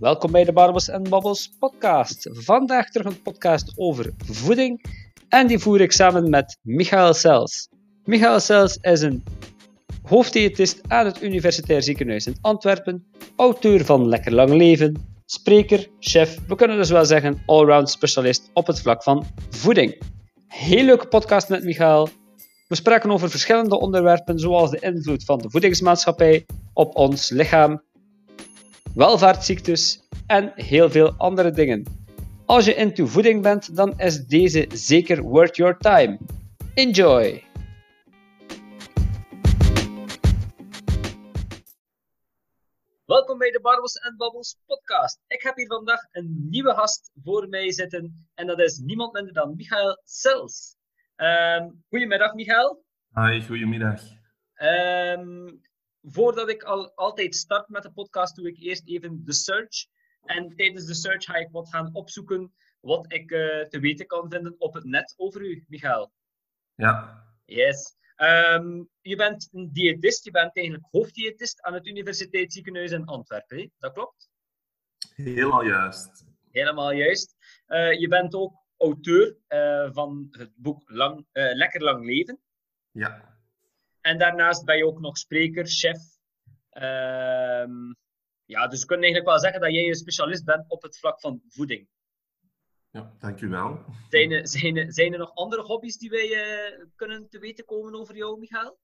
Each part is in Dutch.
welkom bij de Barbels en Babbels podcast. Vandaag terug een podcast over voeding en die voer ik samen met Michael Sels. Michael Sels is een hoofddiëtist aan het Universitair Ziekenhuis in Antwerpen, auteur van Lekker Lang Leven, spreker, chef, we kunnen dus wel zeggen allround specialist op het vlak van voeding. Heel leuke podcast met Michael. We spraken over verschillende onderwerpen, zoals de invloed van de voedingsmaatschappij op ons lichaam, welvaartsziektes en heel veel andere dingen. Als je into voeding bent, dan is deze zeker worth your time. Enjoy! Welkom bij de Barbels en Babbels podcast. Ik heb hier vandaag een nieuwe gast voor mij zitten en dat is niemand minder dan Michael Sels. Um, goedemiddag, Michael. Hi, goedemiddag. Um, voordat ik al, altijd start met de podcast, doe ik eerst even de search. En tijdens de search ga ik wat gaan opzoeken wat ik uh, te weten kan vinden op het net over u, Michael. Ja. Yes. Um, je bent een diëtist, je bent eigenlijk hoofddiëtist aan het Universiteitsziekenhuis in Antwerpen, dat klopt? Helemaal juist. Helemaal juist. Uh, je bent ook auteur uh, van het boek Lang, Lekker Lang Leven. Ja. En daarnaast ben je ook nog spreker, chef. Um, ja, dus we kunnen eigenlijk wel zeggen dat jij een specialist bent op het vlak van voeding. Ja, dankjewel. Zijn er, zijn er, zijn er nog andere hobby's die wij uh, kunnen te weten komen over jou, Michael?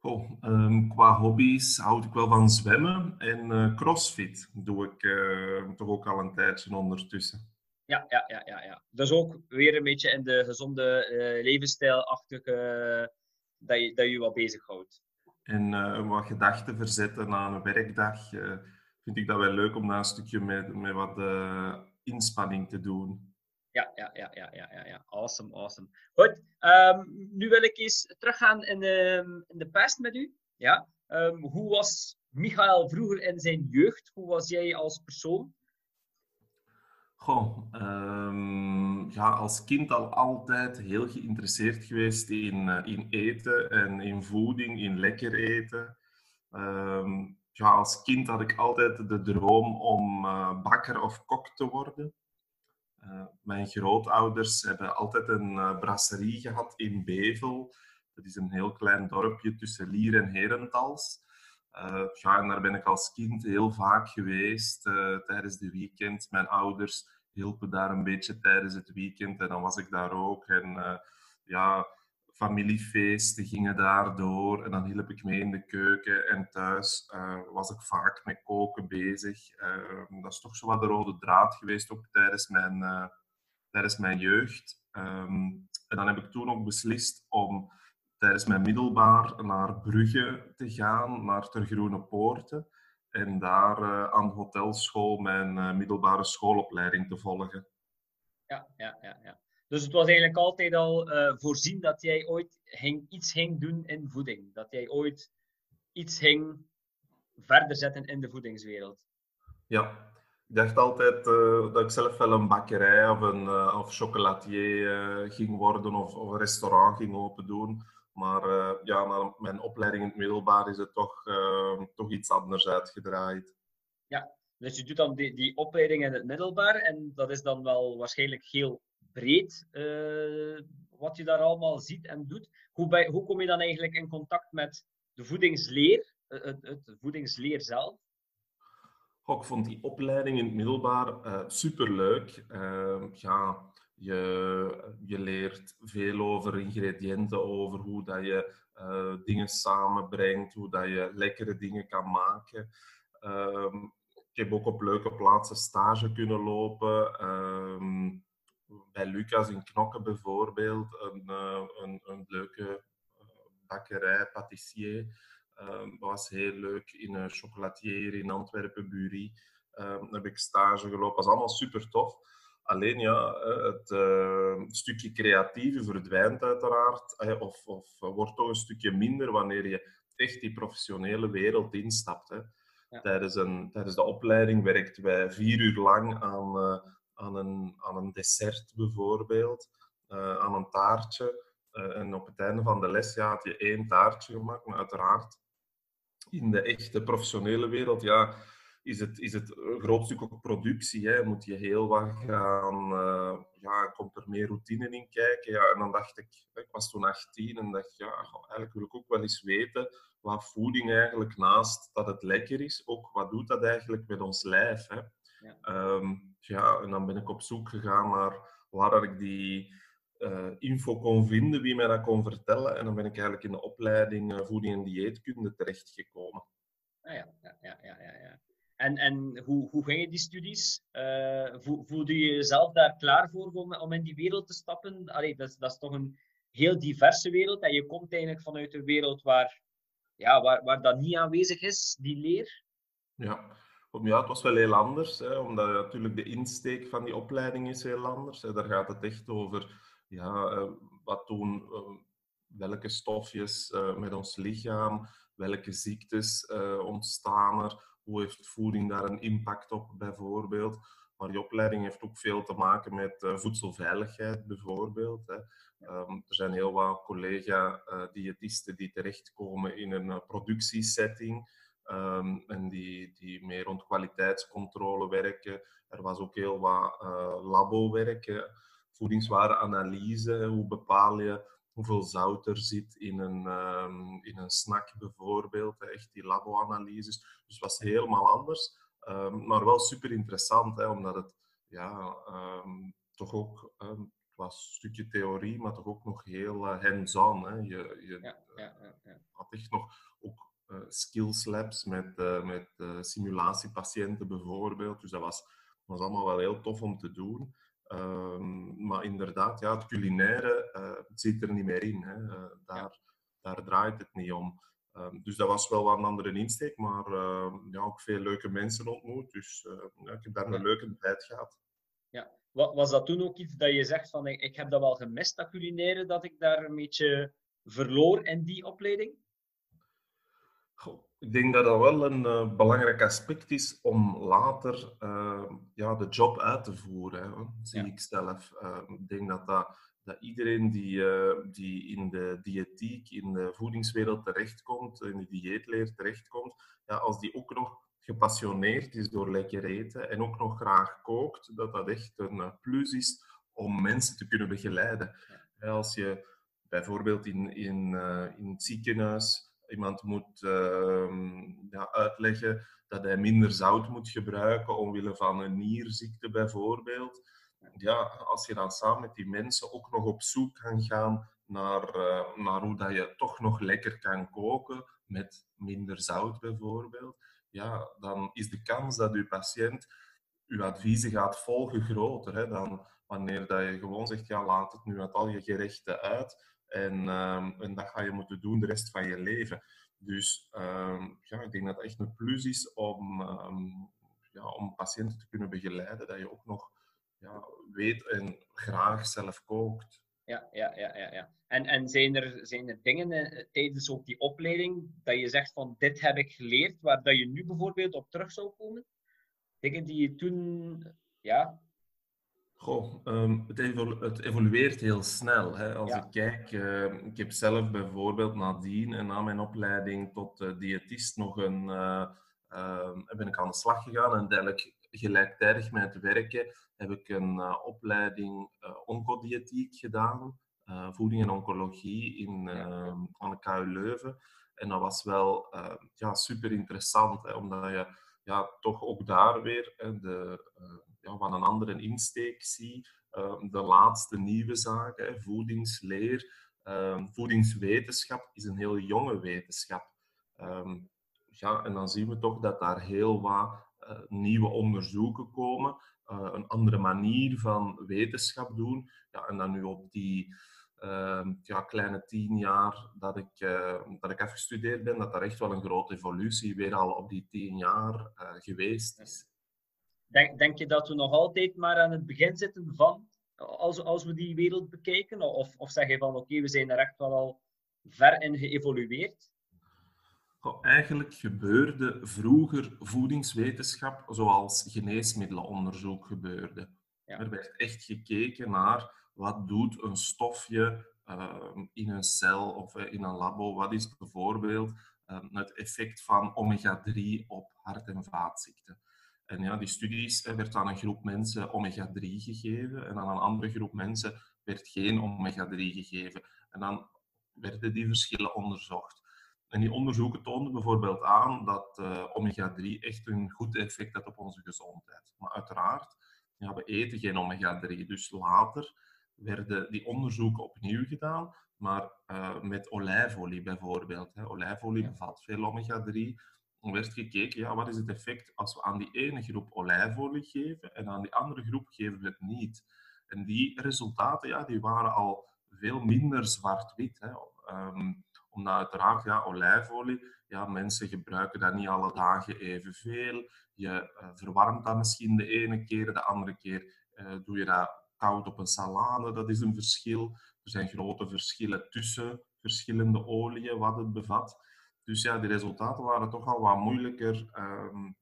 Oh, um, qua hobby's houd ik wel van zwemmen en uh, crossfit doe ik uh, toch ook al een tijdje ondertussen. Ja, ja, ja, ja, ja. Dus ook weer een beetje in de gezonde levensstijlachtige dat je, dat je wat bezighoudt. En uh, wat gedachten verzetten na een werkdag uh, vind ik dat wel leuk om daar een stukje met, met wat uh, inspanning te doen. Ja, ja, ja, ja, ja, ja, ja. Awesome, awesome. Goed, um, nu wil ik eens teruggaan in de, in de past met u. Ja? Um, hoe was Michael vroeger in zijn jeugd? Hoe was jij als persoon? Goh, um, ja, als kind al altijd heel geïnteresseerd geweest in, uh, in eten en in voeding, in lekker eten. Um, ja, als kind had ik altijd de droom om uh, bakker of kok te worden. Uh, mijn grootouders hebben altijd een brasserie gehad in Bevel. Dat is een heel klein dorpje tussen Lier en Herentals. Ja, en daar ben ik als kind heel vaak geweest tijdens de weekend. Mijn ouders hielpen daar een beetje tijdens het weekend en dan was ik daar ook. En ja, familiefeesten gingen daardoor en dan hielp ik mee in de keuken. En thuis was ik vaak met koken bezig. Uh, dat is toch zo wat de rode draad geweest ook tijdens mijn, tijdens mijn jeugd. Um, en dan heb ik toen ook beslist om tijdens mijn middelbaar naar Brugge te gaan, naar Ter Groene Poorten. En daar aan de hotelschool mijn middelbare schoolopleiding te volgen. Ja, ja, ja, ja. Dus het was eigenlijk altijd al uh, voorzien dat jij ooit ging, iets ging doen in voeding. Dat jij ooit iets ging verder zetten in de voedingswereld. Ja, ik dacht altijd uh, dat ik zelf wel een bakkerij of een uh, of chocolatier ging worden of, of, een restaurant ging open doen. Maar ja, na mijn opleiding in het middelbaar is het toch, toch iets anders uitgedraaid. Ja, dus je doet dan die, die opleiding in het middelbaar en dat is dan wel waarschijnlijk heel breed uh, wat je daar allemaal ziet en doet. Hoe, bij, hoe kom je dan eigenlijk in contact met de voedingsleer, het, het, het voedingsleer zelf? Goh, ik vond die opleiding in het middelbaar uh, superleuk. Uh, ja, je, je leert veel over ingrediënten, over hoe dat je uh, dingen samenbrengt, hoe dat je lekkere dingen kan maken. Ehm, ik heb ook op leuke plaatsen stage kunnen lopen. Ehm, bij Lucas in Knokke bijvoorbeeld, een, uh, een, een leuke uh, bakkerij, patissier. Um, was heel leuk in een chocolatier in Antwerpen, Bury. Um, heb ik stage gelopen. Dat was allemaal super tof. Alleen ja, het uh, stukje creatieve verdwijnt uiteraard, of, of wordt toch een stukje minder wanneer je echt die professionele wereld instapt. Hè. Ja. Tijdens, een, tijdens de opleiding werkten wij vier uur lang aan, uh, aan een, aan een dessert bijvoorbeeld, uh, aan een taartje. En op het einde van de les ja, had je één taartje gemaakt, maar uiteraard in de echte professionele wereld, ja, is het, is het een groot stuk ook productie. Hè. Moet je heel wat gaan, uh, ja, komt er meer routine in kijken. Ja, en dan dacht ik, ik was toen 18 en dacht, ja, eigenlijk wil ik ook wel eens weten wat voeding eigenlijk naast dat het lekker is, ook wat doet dat eigenlijk met ons lijf. Hè. Ja. Ehm, ja, en dan ben ik op zoek gegaan naar waar ik die uh, info kon vinden, wie mij dat kon vertellen. En dan ben ik eigenlijk in de opleiding uh, voeding en dieetkunde terechtgekomen. Ah ja, ja, ja, ja. ja. En, en hoe, hoe gingen die studies? Uh, voelde je jezelf daar klaar voor om, in die wereld te stappen? Allee, dat, is, dat is toch een heel diverse wereld. En je komt eigenlijk vanuit een wereld waar, ja, waar, waar dat niet aanwezig is, die leer. Ja, ja het was wel heel anders. Hè, omdat natuurlijk de insteek van die opleiding is heel anders. Hè. Daar gaat het echt over ja, uh, wat doen, uh, welke stofjes met ons lichaam, welke ziektes ontstaan er hoe heeft voeding daar een impact op, bijvoorbeeld? Maar die opleiding heeft ook veel te maken met uh, voedselveiligheid, bijvoorbeeld. Hè. Um, er zijn heel wat collega-diëtisten uh, die terechtkomen in een uh, productiesetting um, en die, die meer rond kwaliteitscontrole werken. Er was ook heel wat labo-werk, voedingswarenanalyse. Hoe bepaal je hoeveel zout er zit in een, um, in een snack bijvoorbeeld. Echt die labo-analyses. Dus het was helemaal anders. Um, maar wel super interessant, hè, omdat het ja, um, toch ook... het was een stukje theorie, maar toch ook nog heel uh, hands-on. Je, je ja, ja, ja, had echt nog ook uh, skills labs met, uh, met simulatiepatiënten bijvoorbeeld. Dus dat was, was allemaal wel heel tof om te doen. Ehm, maar inderdaad, ja, het culinaire uh, zit er niet meer in. Hè. Uh, daar, daar draait het niet om. Um, dus dat was wel wat een andere insteek, maar uh, ja, ook veel leuke mensen ontmoet. Dus eh, ja, ik heb daar een leuke tijd gehad. Ja, was dat toen ook iets dat je zegt van ik, ik heb dat wel gemist, dat culinaire, dat ik daar een beetje verloor in die opleiding? Ik denk dat dat wel een uh, belangrijk aspect is om later uh, ja, de job uit te voeren. Hè, zie ik zelf. Uh, ik denk dat, dat, dat iedereen die, die in de diëtiek, in de voedingswereld terechtkomt, in de dieetleer terechtkomt, ja, als die ook nog gepassioneerd is door lekker eten en ook nog graag kookt, dat dat echt een plus is om mensen te kunnen begeleiden. Ja. Als je bijvoorbeeld in, in, in het ziekenhuis iemand moet ehm, ja, uitleggen dat hij minder zout moet gebruiken omwille van een nierziekte bijvoorbeeld. Ja, als je dan samen met die mensen ook nog op zoek kan gaan naar, uh, naar hoe dat je toch nog lekker kan koken met minder zout bijvoorbeeld, ja, dan is de kans dat uw patiënt uw adviezen gaat volgen groter hè, dan wanneer dat je gewoon zegt, ja, laat het nu uit al je gerechten uit en, um, en dat ga je moeten doen de rest van je leven. Dus um, ja, ik denk dat het echt een plus is om, um, ja, om patiënten te kunnen begeleiden, dat je ook nog ja, weet en graag zelf kookt. Ja, ja, ja, ja. ja. En, en zijn, er, zijn er dingen uh, tijdens ook die opleiding dat je zegt van dit heb ik geleerd, waar dat je nu bijvoorbeeld op terug zou komen? Dingen die je toen ja, Goh, um, het, het, evolueert heel snel. Hè. Als ik kijk, uh, ik heb zelf bijvoorbeeld nadien en na mijn opleiding tot uh, diëtist nog een, uh, ben ik aan de slag gegaan en eigenlijk gelijktijdig met het werken heb ik een opleiding oncodiëtiek gedaan, voeding en oncologie in, aan de KU Leuven. En dat was wel ja, super interessant, hè, omdat je ja, toch ook daar weer de van een andere insteek zie. Ehm, de laatste nieuwe zaken, voedingsleer, ehm, voedingswetenschap is een heel jonge wetenschap. Ehm, ja, en dan zien we toch dat daar heel wat uh, nieuwe onderzoeken komen, uh, een andere manier van wetenschap doen. Ja, en dan nu op die ja, kleine tien jaar dat ik, uh, dat ik afgestudeerd ben, dat daar echt wel een grote evolutie weer al op die tien jaar geweest is. Denk, denk je dat we nog altijd maar aan het begin zitten van, als, als we die wereld bekijken? Of, of zeg je van, oké, we zijn er echt wel al ver in geëvolueerd? eigenlijk gebeurde vroeger voedingswetenschap zoals geneesmiddelenonderzoek gebeurde. Er werd echt gekeken naar wat doet een stofje ehm, in een cel of in een labo. Wat is bijvoorbeeld ehm, het effect van omega-3 op hart- en vaatziekten? En ja, die studies werd aan een groep mensen omega-3 gegeven en aan een andere groep mensen werd geen omega-3 gegeven. En dan werden die verschillen onderzocht. En die onderzoeken toonden bijvoorbeeld aan dat uh, omega-3 echt een goed effect had op onze gezondheid. Maar uiteraard, ja, we eten geen omega-3. Dus later werden die onderzoeken opnieuw gedaan, maar uh, met olijfolie bijvoorbeeld. Hè. Olijfolie bevat veel omega-3. Er werd gekeken, ja, wat is het effect als we aan die ene groep olijfolie geven en aan die andere groep geven we het niet. En die resultaten ja, die waren al veel minder zwart-wit. Um, omdat uiteraard, ja, olijfolie, ja, mensen gebruiken dat niet alle dagen evenveel. Je uh, verwarmt dat misschien de ene keer, de andere keer uh, doe je dat koud op een salade. Dat is een verschil. Er zijn grote verschillen tussen verschillende oliën, wat het bevat. Dus ja, de resultaten waren toch al wat moeilijker, um,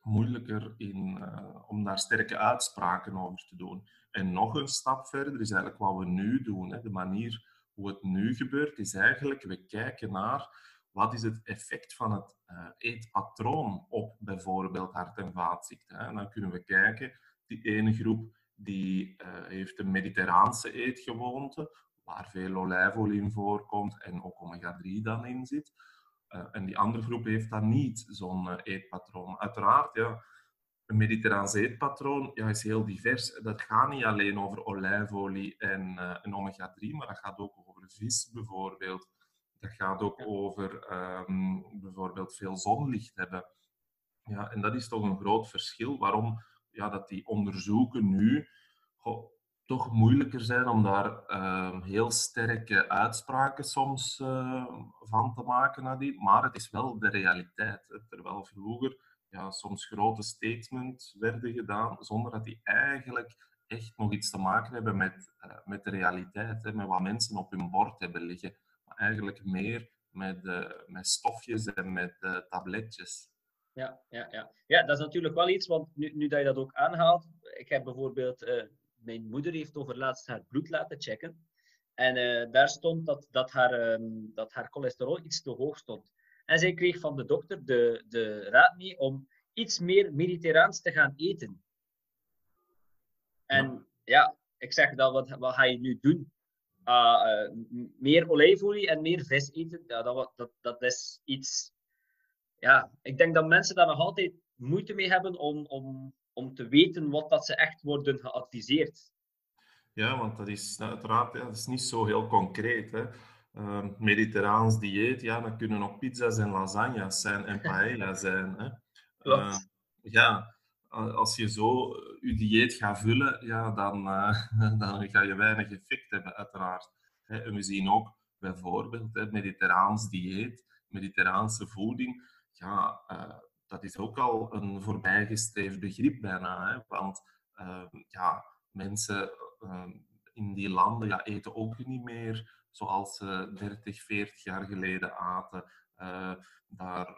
moeilijker in, uh, om daar sterke uitspraken over te doen. En nog een stap verder is eigenlijk wat we nu doen. Hè, de manier hoe het nu gebeurt, is eigenlijk, we kijken naar wat is het effect van het uh, eetpatroon op bijvoorbeeld hart- en vaatziekten. En dan kunnen we kijken, die ene groep die uh, heeft een mediterraanse eetgewoonte, waar veel olijfolie in voorkomt en ook omega-3 dan in zit. Uh, en die andere groep heeft dan niet zo'n eetpatroon. Uiteraard, ja, een mediterraans eetpatroon ja, is heel divers. Dat gaat niet alleen over olijfolie en, uh, en omega-3, maar dat gaat ook over vis bijvoorbeeld. Dat gaat ook over um, bijvoorbeeld veel zonlicht hebben. Ja, en dat is toch een groot verschil waarom ja, dat die onderzoeken nu goh, toch moeilijker zijn om daar uh, heel sterke uitspraken soms uh, van te maken. Nadien. Maar het is wel de realiteit. Terwijl vroeger ja, soms grote statements werden gedaan, zonder dat die eigenlijk echt nog iets te maken hebben met, uh, met de realiteit, hè, met wat mensen op hun bord hebben liggen. Maar eigenlijk meer met, uh, met stofjes en met uh, tabletjes. Ja, ja, ja. ja, dat is natuurlijk wel iets, want nu, nu dat je dat ook aanhaalt, ik heb bijvoorbeeld, mijn moeder heeft over laatst haar bloed laten checken. En daar stond dat, dat, haar, um, dat haar cholesterol iets te hoog stond. En zij kreeg van de dokter de, de raad mee om iets meer mediterraans te gaan eten. En ja, ik zeg dan, wat, wat ga je nu doen? Uh, uh, meer olijfolie en meer vis eten, ja, dat, dat, dat is iets... Ja, ik denk dat mensen daar nog altijd moeite mee hebben om, om, om te weten wat dat ze echt worden geadviseerd. Ja, want dat is uiteraard dat is niet zo heel concreet. Hè. Uh, mediterraans dieet, ja, dan kunnen ook pizza's en lasagnas zijn en paella zijn. Hè. Uh, ja, als je zo je dieet gaat vullen, ja, dan, uh, dan ga je weinig effect hebben, uiteraard. En we zien ook bijvoorbeeld hè, mediterraans dieet, mediterraanse voeding. Ja, dat is ook al een voorbijgestreefd begrip bijna. Hè, want ja, mensen in die landen ja, eten ook niet meer zoals ze 30, 40 jaar geleden aten. Uh, daar,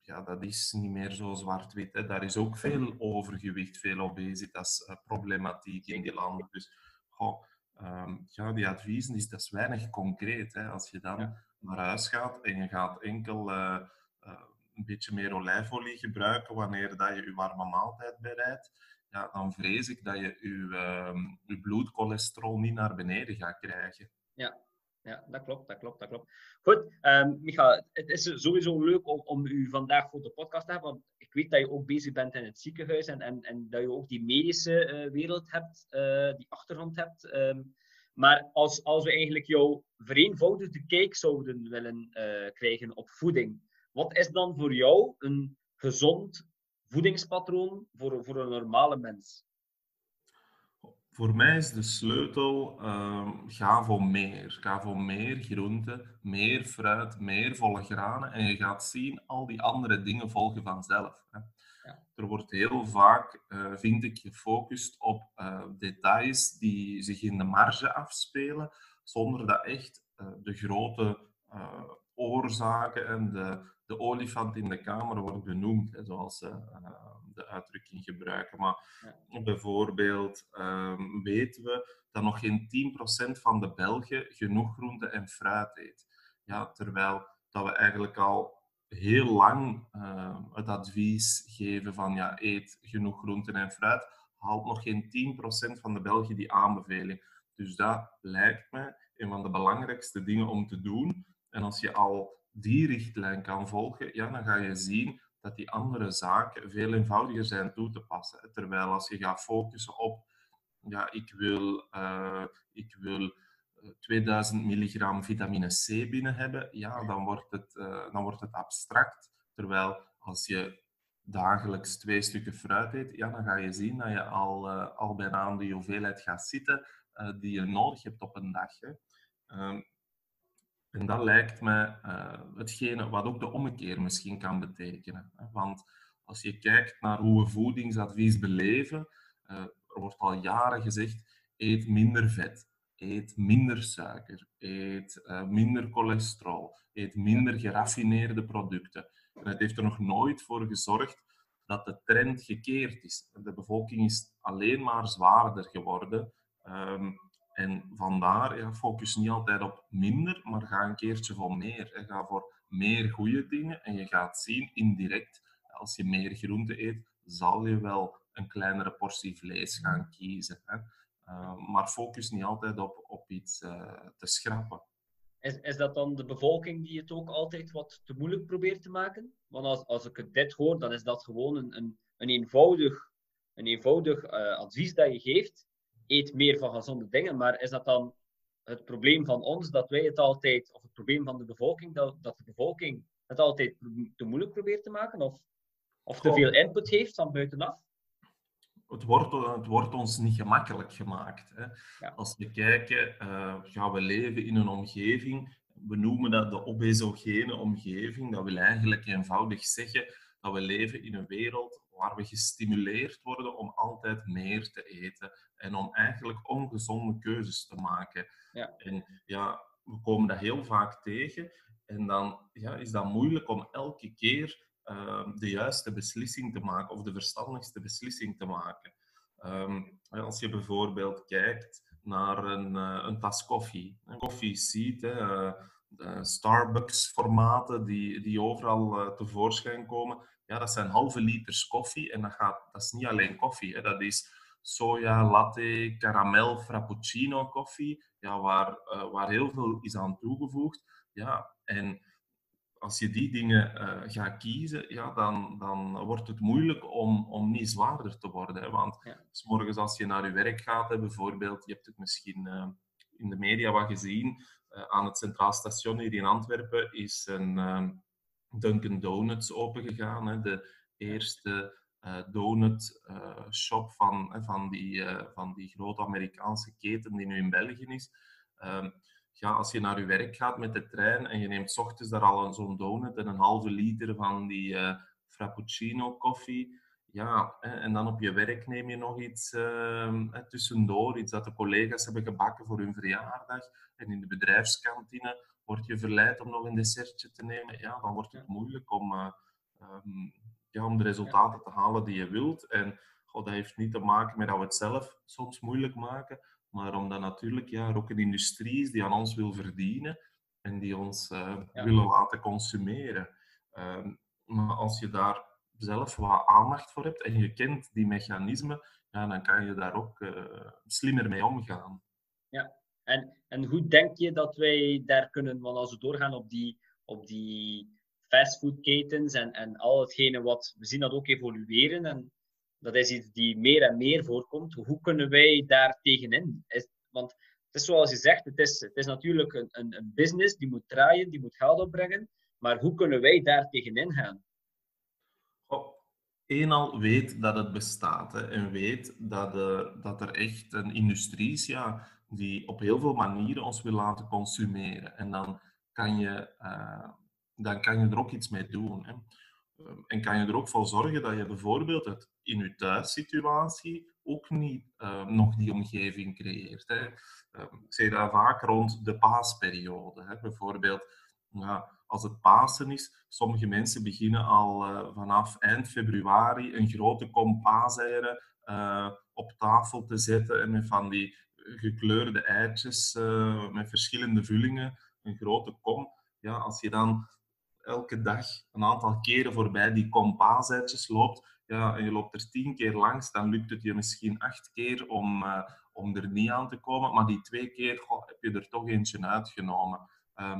ja, dat is niet meer zo zwart-wit. Daar is ook veel overgewicht, veel obesitas, problematiek in die landen. Dus goh, um, ja, die adviezen is, dat is weinig concreet. Hè. Als je dan ja. naar huis gaat en je gaat enkel uh, een beetje meer olijfolie gebruiken wanneer dat je je warme maaltijd bereidt, ja, dan vrees ik dat je je, ehm, bloedcholesterol niet naar beneden gaat krijgen. Ja, ja, dat klopt, dat klopt, dat klopt. Goed, um, Micha, het is sowieso leuk om, u vandaag voor de podcast te hebben, want ik weet dat je ook bezig bent in het ziekenhuis en, en, en dat je ook die medische uh, wereld hebt, uh, die achtergrond hebt. Um, maar als, als we eigenlijk jouw vereenvoudigde kijk zouden willen uh, krijgen op voeding, wat is dan voor jou een gezond voedingspatroon voor, voor een normale mens? Voor mij is de sleutel, uh, ga voor meer. Ga voor meer groenten, meer fruit, meer volle granen. En je gaat zien, al die andere dingen volgen vanzelf. Hè. Ja. Er wordt heel vaak, uh, vind ik, gefocust op uh, details die zich in de marge afspelen, zonder dat echt uh, de grote oorzaken en de, de olifant in de kamer wordt benoemd. Hè, zoals de uitdrukking gebruiken. Maar bijvoorbeeld um, weten we dat nog geen 10% van de Belgen genoeg groente en fruit eet. Ja, terwijl dat we eigenlijk al heel lang uh, het advies geven van ja, eet genoeg groenten en fruit, haalt nog geen 10% van de Belgen die aanbeveling. Dus dat lijkt me een van de belangrijkste dingen om te doen. En als je al die richtlijn kan volgen, ja, dan ga je zien dat die andere zaken veel eenvoudiger zijn toe te passen. Terwijl als je gaat focussen op, ja, ik wil, uh, ik wil 2000 milligram vitamine C binnen hebben, ja, dan wordt het, uh, dan wordt het abstract. Terwijl als je dagelijks twee stukken fruit eet, ja, dan ga je zien dat je al, al bijna aan die hoeveelheid gaat zitten die je nodig hebt op een dag. Hè. Ehm, en dat lijkt me hetgene wat ook de ommekeer misschien kan betekenen. Hè. Want als je kijkt naar hoe we voedingsadvies beleven, er wordt al jaren gezegd, eet minder vet eet minder suiker, eet uh, minder cholesterol, eet minder geraffineerde producten. En het heeft er nog nooit voor gezorgd dat de trend gekeerd is. De bevolking is alleen maar zwaarder geworden. Um, en vandaar, focus niet altijd op minder, maar ga een keertje voor meer. En ga voor meer goede dingen en je gaat zien, indirect, als je meer groente eet, zal je wel een kleinere portie vlees gaan kiezen. Hè. Eh, maar focus niet altijd op, op iets eh, te schrappen. Is, is dat dan de bevolking die het ook altijd wat te moeilijk probeert te maken? Want als, als ik het dit hoor, dan is dat gewoon een, een, een eenvoudig, een eenvoudig uh, advies dat je geeft. Eet meer van gezonde dingen. Maar is dat dan het probleem van ons dat wij het altijd, of het probleem van de bevolking, dat, dat de bevolking het altijd te moeilijk probeert te maken? Of, of te veel input heeft van buitenaf? het wordt, het wordt ons niet gemakkelijk gemaakt. Hè. Als we kijken, uh, gaan we leven in een omgeving, we noemen dat de obesogene omgeving. Dat wil eigenlijk eenvoudig zeggen dat we leven in een wereld waar we gestimuleerd worden om altijd meer te eten en om eigenlijk ongezonde keuzes te maken. Ja. En ja, we komen dat heel vaak tegen en dan ja, is dat moeilijk om elke keer Ehm, de juiste beslissing te maken of de verstandigste beslissing te maken. Ehm, als je bijvoorbeeld kijkt naar een, uh, een tas koffie, een koffie ziet, uh, Starbucks-formaten die, die overal uh, tevoorschijn komen, ja, dat zijn halve liters koffie en dat, gaat, dat is niet alleen koffie, hè, dat is soja, latte, karamel, frappuccino koffie, ja, waar, waar heel veel is aan toegevoegd. Ja, en als je die dingen uh, gaat kiezen, ja, dan, dan wordt het moeilijk om, om niet zwaarder te worden. Hè? Want ja. s morgens als je naar je werk gaat, hè, bijvoorbeeld, je hebt het misschien uh, in de media wat gezien, aan het Centraal Station hier in Antwerpen is een Dunkin' Donuts opengegaan. Hè? De eerste donut shop van, van, die, van die grote Amerikaanse keten die nu in België is. Ehm, ja, als je naar je werk gaat met de trein en je neemt ochtends daar al zo'n donut en een halve liter van die uh, frappuccino koffie, ja, en dan op je werk neem je nog iets uh, tussendoor, iets dat de collega's hebben gebakken voor hun verjaardag. En in de bedrijfskantine word je verleid om nog een dessertje te nemen. Ja, dan wordt het moeilijk om, uh, um, ja, om de resultaten te halen die je wilt. En God, dat heeft niet te maken met dat we het zelf soms moeilijk maken, maar omdat natuurlijk ja, er ook een industrie is die aan ons wil verdienen en die ons uh, willen laten consumeren. Uh, maar als je daar zelf wat aandacht voor hebt en je kent die mechanismen, dan kan je daar ook uh, slimmer mee omgaan. Ja, en, en hoe denk je dat wij daar kunnen, want als we doorgaan op die, op die fastfoodketens en, en al hetgene wat, we zien dat ook evolueren en dat is iets die meer en meer voorkomt. Hoe kunnen wij daar tegenin? Want het is zoals je zegt, het is, het is natuurlijk een, een, een business die moet draaien, die moet geld opbrengen. Maar hoe kunnen wij daar tegenin gaan? Oh, eenal weet dat het bestaat hè, en weet dat, uh, dat er echt een industrie is ja, die op heel veel manieren ons wil laten consumeren. En dan kan je, uh, dan kan je er ook iets mee doen. Hè. Ehm, en kan je er ook voor zorgen dat je bijvoorbeeld het in je thuissituatie ook niet uh, nog die omgeving creëert. Hè. Uh, ik zeg dat vaak rond de paasperiode. Hè. Bijvoorbeeld, als het Pasen is. Sommige mensen beginnen al vanaf eind februari een grote kom paaseieren op tafel te zetten en met van die gekleurde eitjes met verschillende vullingen, een grote kom. Ja, als je dan elke dag een aantal keren voorbij die kom paaseitjes loopt, ja, en je loopt er tien keer langs, dan lukt het je misschien acht keer om, om er niet aan te komen. Maar die twee keer heb je er toch eentje uitgenomen. Uh,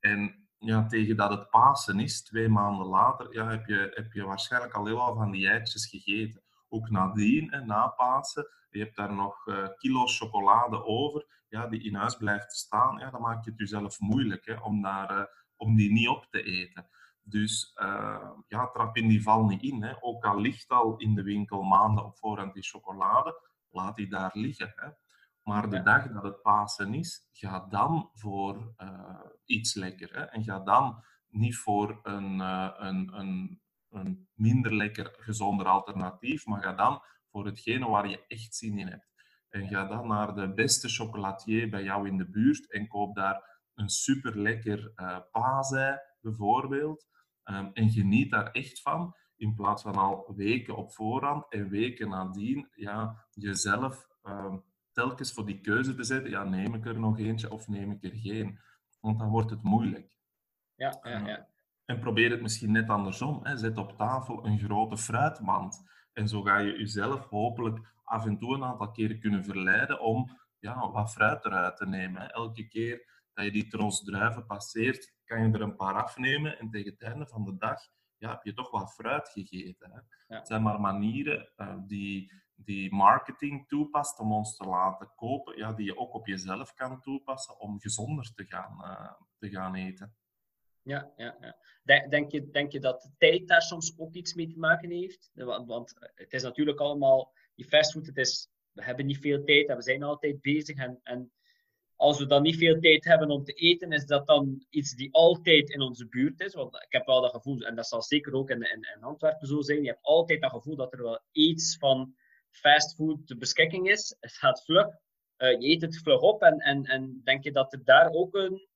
en ja, tegen dat het Pasen is, twee maanden later, ja, heb, je, heb je waarschijnlijk al heel veel van die eitjes gegeten. Ook nadien, en na Pasen, je hebt daar nog uh, kilo's chocolade over, ja, die in huis blijft staan. Ja, dan maak je het jezelf moeilijk hè, om, daar, uh, om die niet op te eten. Dus uh, ja, trap in die val niet in. Hè. Ook al ligt al in de winkel maanden op voorhand die chocolade, laat die daar liggen. Hè. Maar de dag dat het Pasen is, ga dan voor uh, iets lekker. Hè. En ga dan niet voor een, uh, een, een, een minder lekker, gezonder alternatief, maar ga dan voor hetgene waar je echt zin in hebt. En ga dan naar de beste chocolatier bij jou in de buurt en koop daar een super lekker uh, paasei, bijvoorbeeld. Um, en geniet daar echt van, in plaats van al weken op voorhand en weken nadien ja, jezelf um, telkens voor die keuze te zetten. Ja, neem ik er nog eentje of neem ik er geen? Want dan wordt het moeilijk. Ja, ja, ja. En probeer het misschien net andersom. Hè. Zet op tafel een grote fruitmand. En zo ga je jezelf hopelijk af en toe een aantal keren kunnen verleiden om ja, wat fruit eruit te nemen. Hè. Elke keer dat je die tros druiven passeert, kan je er een paar afnemen en tegen het einde van de dag ja, heb je toch wat fruit gegeten. Hè? Ja. Het zijn maar manieren uh, die, die marketing toepast om ons te laten kopen, ja, die je ook op jezelf kan toepassen om gezonder te gaan, uh, te gaan eten. Ja, ja, ja. Denk, je, denk je dat de tijd daar soms ook iets mee te maken heeft? Want, want het is natuurlijk allemaal, die fastfood, het is, we hebben niet veel tijd en we zijn altijd bezig en, en als we dan niet veel tijd hebben om te eten, is dat dan iets die altijd in onze buurt is. Want ik heb wel dat gevoel, en dat zal zeker ook in, in, in Antwerpen zo zijn, je hebt altijd dat gevoel dat er wel iets van fastfood te beschikking is. Het gaat vlug, uh, je eet het vlug op en, en, en denk je dat er daar ook een...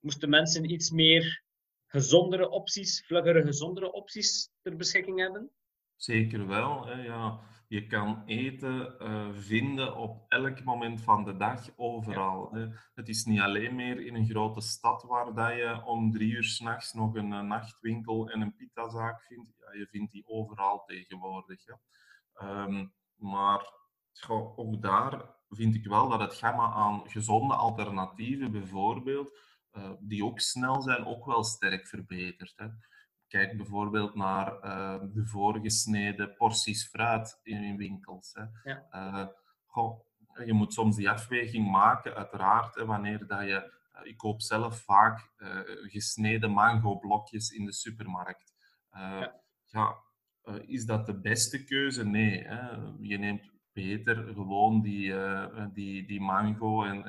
Moesten mensen iets meer gezondere opties, vluggere gezondere opties ter beschikking hebben? Zeker wel, hè, ja je kan eten uh, vinden op elk moment van de dag, overal. Ja. Het is niet alleen meer in een grote stad waar dat je om drie uur s'nachts nog een, een, nachtwinkel en een pizzazaak vindt. Ja, je vindt die overal tegenwoordig. Um, maar goh, ook daar vind ik wel dat het gamma aan gezonde alternatieven, bijvoorbeeld, uh, die ook snel zijn, ook wel sterk verbeterd. Hè. Kijk bijvoorbeeld naar uh, de voorgesneden porties fruit in, in winkels. Hè. Ja. Uh, goh, je moet soms die afweging maken, uiteraard, hè, wanneer dat je... Ik koop zelf vaak gesneden mango-blokjes in de supermarkt. Ja, ja is dat de beste keuze? Nee. Hè. Je neemt beter gewoon die, die, die mango en,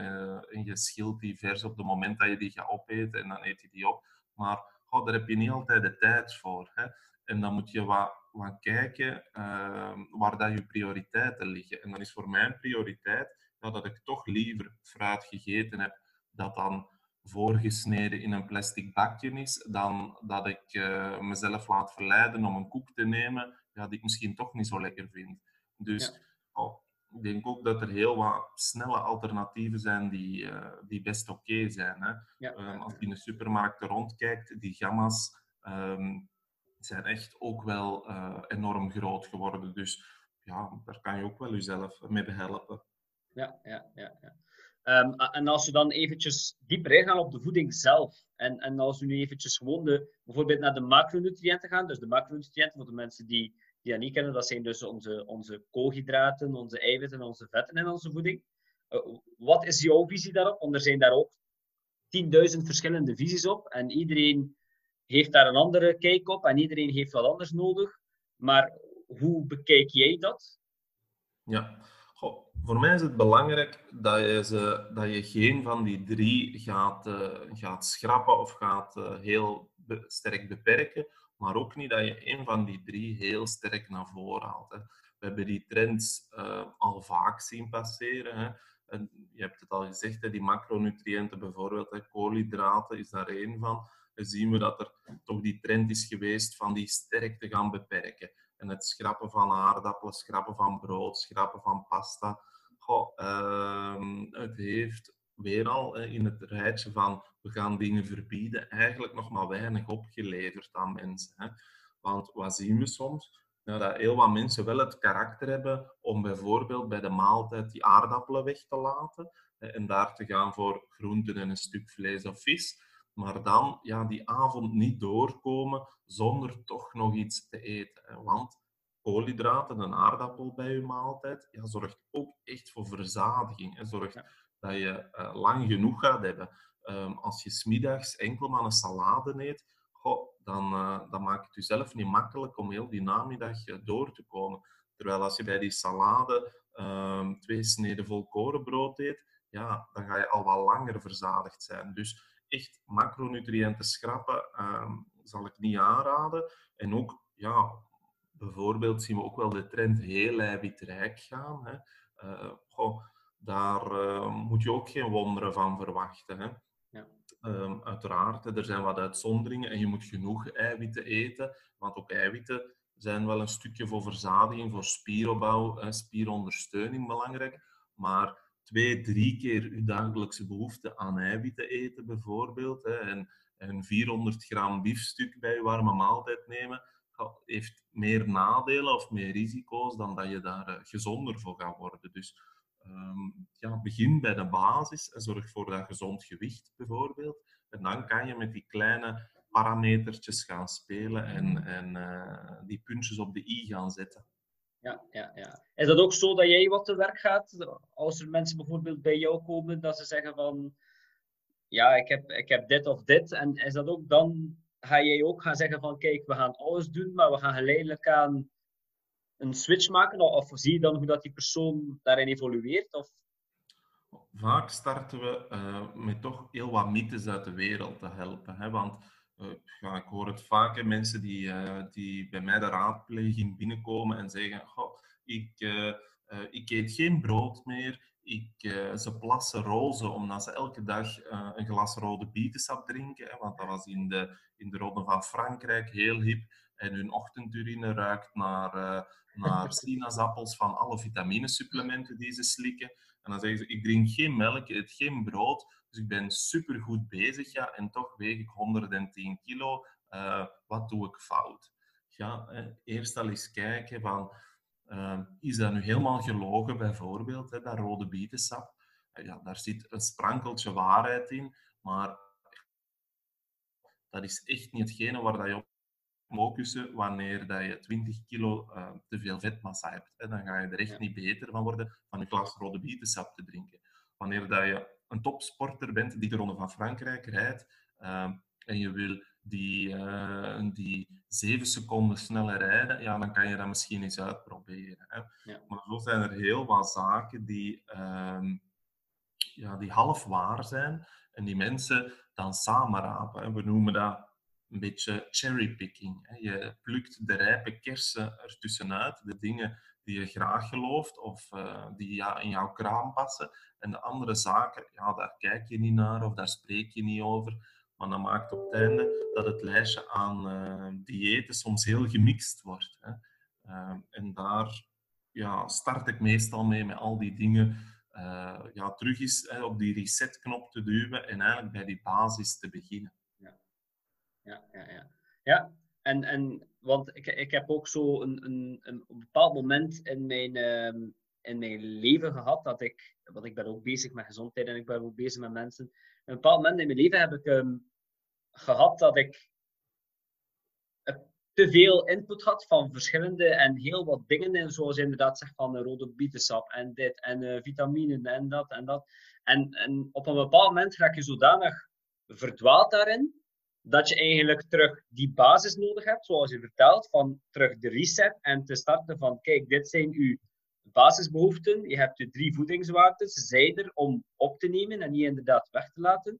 en je schilt die vers op het moment dat je die gaat opeten en dan eet je die op. Maar oh, daar heb je niet altijd de tijd voor. Hè? En dan moet je wat, wat kijken uh, waar dat je prioriteiten liggen. En dan is voor mijn prioriteit dat ik toch liever fruit gegeten heb dat dan voorgesneden in een plastic bakje is, dan dat ik uh, mezelf laat verleiden om een koek te nemen ja, die ik misschien toch niet zo lekker vind. Dus ja. oh, ik denk ook dat er heel wat snelle alternatieven zijn die, uh, die best oké okay zijn. Hè. Ja. Um, als je in de supermarkten rondkijkt, die gamma's um, zijn echt ook wel uh, enorm groot geworden. Dus ja, daar kan je ook wel jezelf mee behelpen. Ja, ja, ja. ja. Um, en als we dan eventjes dieper ingaan op de voeding zelf, en, en als we nu eventjes gewoon de, bijvoorbeeld naar de macronutriënten gaan, dus de macronutriënten voor de mensen die die dat niet kennen, dat zijn dus onze, onze koolhydraten, onze eiwitten en onze vetten in onze voeding. Uh, wat is jouw visie daarop? Want er zijn daar ook 10.000 verschillende visies op en iedereen heeft daar een andere kijk op en iedereen heeft wat anders nodig. Maar hoe bekijk jij dat? Ja, voor mij is het belangrijk dat je, dat je geen van die drie gaat, uh, gaat schrappen of gaat uh, heel sterk beperken maar ook niet dat je een van die drie heel sterk naar voren haalt. We hebben die trends uh, al vaak zien passeren. Hè. En je hebt het al gezegd, hè, die macronutriënten bijvoorbeeld, koolhydraten is daar één van. zien we dat er toch die trend is geweest van die sterk te gaan beperken. En het schrappen van aardappelen, schrappen van brood, schrappen van pasta. Goh, ehm, het heeft weer al in het rijtje van we gaan dingen verbieden, eigenlijk nog maar weinig opgeleverd aan mensen. Hè. Want wat zien we soms? Nou, dat heel wat mensen wel het karakter hebben om bijvoorbeeld bij de maaltijd die aardappelen weg te laten en daar te gaan voor groenten en een stuk vlees of vis. Maar dan ja, die avond niet doorkomen zonder toch nog iets te eten. Want koolhydraten, een aardappel bij je maaltijd, ja, zorgt ook echt voor verzadiging. Hè. Zorgt dat je uh, lang genoeg gaat hebben. Um, als je smiddags enkel maar een salade eet, goh, dan, uh, dan maakt het jezelf niet makkelijk om heel die namiddag uh, door te komen. Terwijl als je bij die salade um, twee sneden volkorenbrood eet, ja, dan ga je al wat langer verzadigd zijn. Dus echt macronutriënten schrappen um, zal ik niet aanraden. En ook, ja, bijvoorbeeld zien we ook wel de trend heel eiwitrijk gaan. Hè. Uh, goh, daar uh, moet je ook geen wonderen van verwachten. Hè. Ja. Um, uiteraard, er zijn wat uitzonderingen en je moet genoeg eiwitten eten, want ook eiwitten zijn wel een stukje voor verzadiging, voor spieropbouw en spierondersteuning belangrijk. Maar twee, drie keer je dagelijkse behoefte aan eiwitten eten bijvoorbeeld, hè, en, en 400 gram biefstuk bij je warme maaltijd nemen, heeft meer nadelen of meer risico's dan dat je daar uh, gezonder voor gaat worden. Dus um, ja, begin bij de basis en zorg voor dat gezond gewicht bijvoorbeeld. En dan kan je met die kleine parametertjes gaan spelen en, en uh, die puntjes op de i gaan zetten. Ja, ja, ja. Is dat ook zo dat jij wat te werk gaat? Als er mensen bijvoorbeeld bij jou komen, dat ze zeggen van... Ja, ik heb, ik heb dit of dit. En is dat ook dan... Ga jij ook gaan zeggen van, kijk, we gaan alles doen, maar we gaan geleidelijk aan een switch maken? Of zie je dan hoe dat die persoon daarin evolueert? Of? Vaak starten we uh, met toch heel wat mythes uit de wereld te helpen. Hè? Want ja, ik hoor het vaak, mensen die, uh, die bij mij de raadpleging binnenkomen en zeggen: Goh, ik, ik eet geen brood meer, ik, ze plassen rozen omdat ze elke dag een glas rode bietensap drinken. Hè? Want dat was in de, in de Ronde van Frankrijk heel hip. En hun ochtendurine ruikt naar naar sinaasappels van alle vitaminesupplementen die ze slikken. En dan zeggen ze, ik drink geen melk, ik eet geen brood, dus ik ben supergoed bezig. Ja, en toch weeg ik 110 kilo. Uh, wat doe ik fout? Ja, eerst al eens kijken van, uh, is dat nu helemaal gelogen bijvoorbeeld, hè, dat rode bietensap? Uh, ja, daar zit een sprankeltje waarheid in, maar dat is echt niet hetgene waar dat je op focussen wanneer dat je 20 kilo uh, te veel vetmassa hebt. Hè. Dan ga je er echt niet beter van worden van een glas rode bietensap te drinken. Wanneer dat je een topsporter bent die de Ronde van Frankrijk rijdt uh, en je wil die, uh, die 7 seconden sneller rijden, ja, dan kan je dat misschien eens uitproberen. Hè. Ja. Maar zo zijn er heel wat zaken die, ehm, ja, die half waar zijn en die mensen dan samenrapen. We noemen dat een beetje cherrypicking. Je plukt de rijpe kersen ertussenuit, de dingen die je graag gelooft of uh, die ja, in jouw kraam passen. En de andere zaken, ja, daar kijk je niet naar of daar spreek je niet over. Maar dat maakt op het einde dat het lijstje aan uh, diëten soms heel gemixt wordt. Hè. Uh, en daar ja, start ik meestal mee met al die dingen. ja, terug hè, op die resetknop te duwen en eigenlijk bij die basis te beginnen ja, ja, ja. Ja, en, en want ik, ik heb ook zo een, een, een bepaald moment in mijn, uh, in mijn leven gehad dat ik, want ik ben ook bezig met gezondheid en ik ben ook bezig met mensen. Een bepaald moment in mijn leven heb ik um, gehad dat ik te veel input had van verschillende en heel wat dingen. En zoals inderdaad zegt van rode bietensap en dit en uh, vitaminen en dat en dat. En, en op een bepaald moment raak je zodanig verdwaald daarin dat je eigenlijk terug die basis nodig hebt, zoals je vertelt, van terug de reset en te starten van, kijk, dit zijn uw basisbehoeften, je hebt je drie voedingswaarden, ze zijn er om op te nemen en niet inderdaad weg te laten.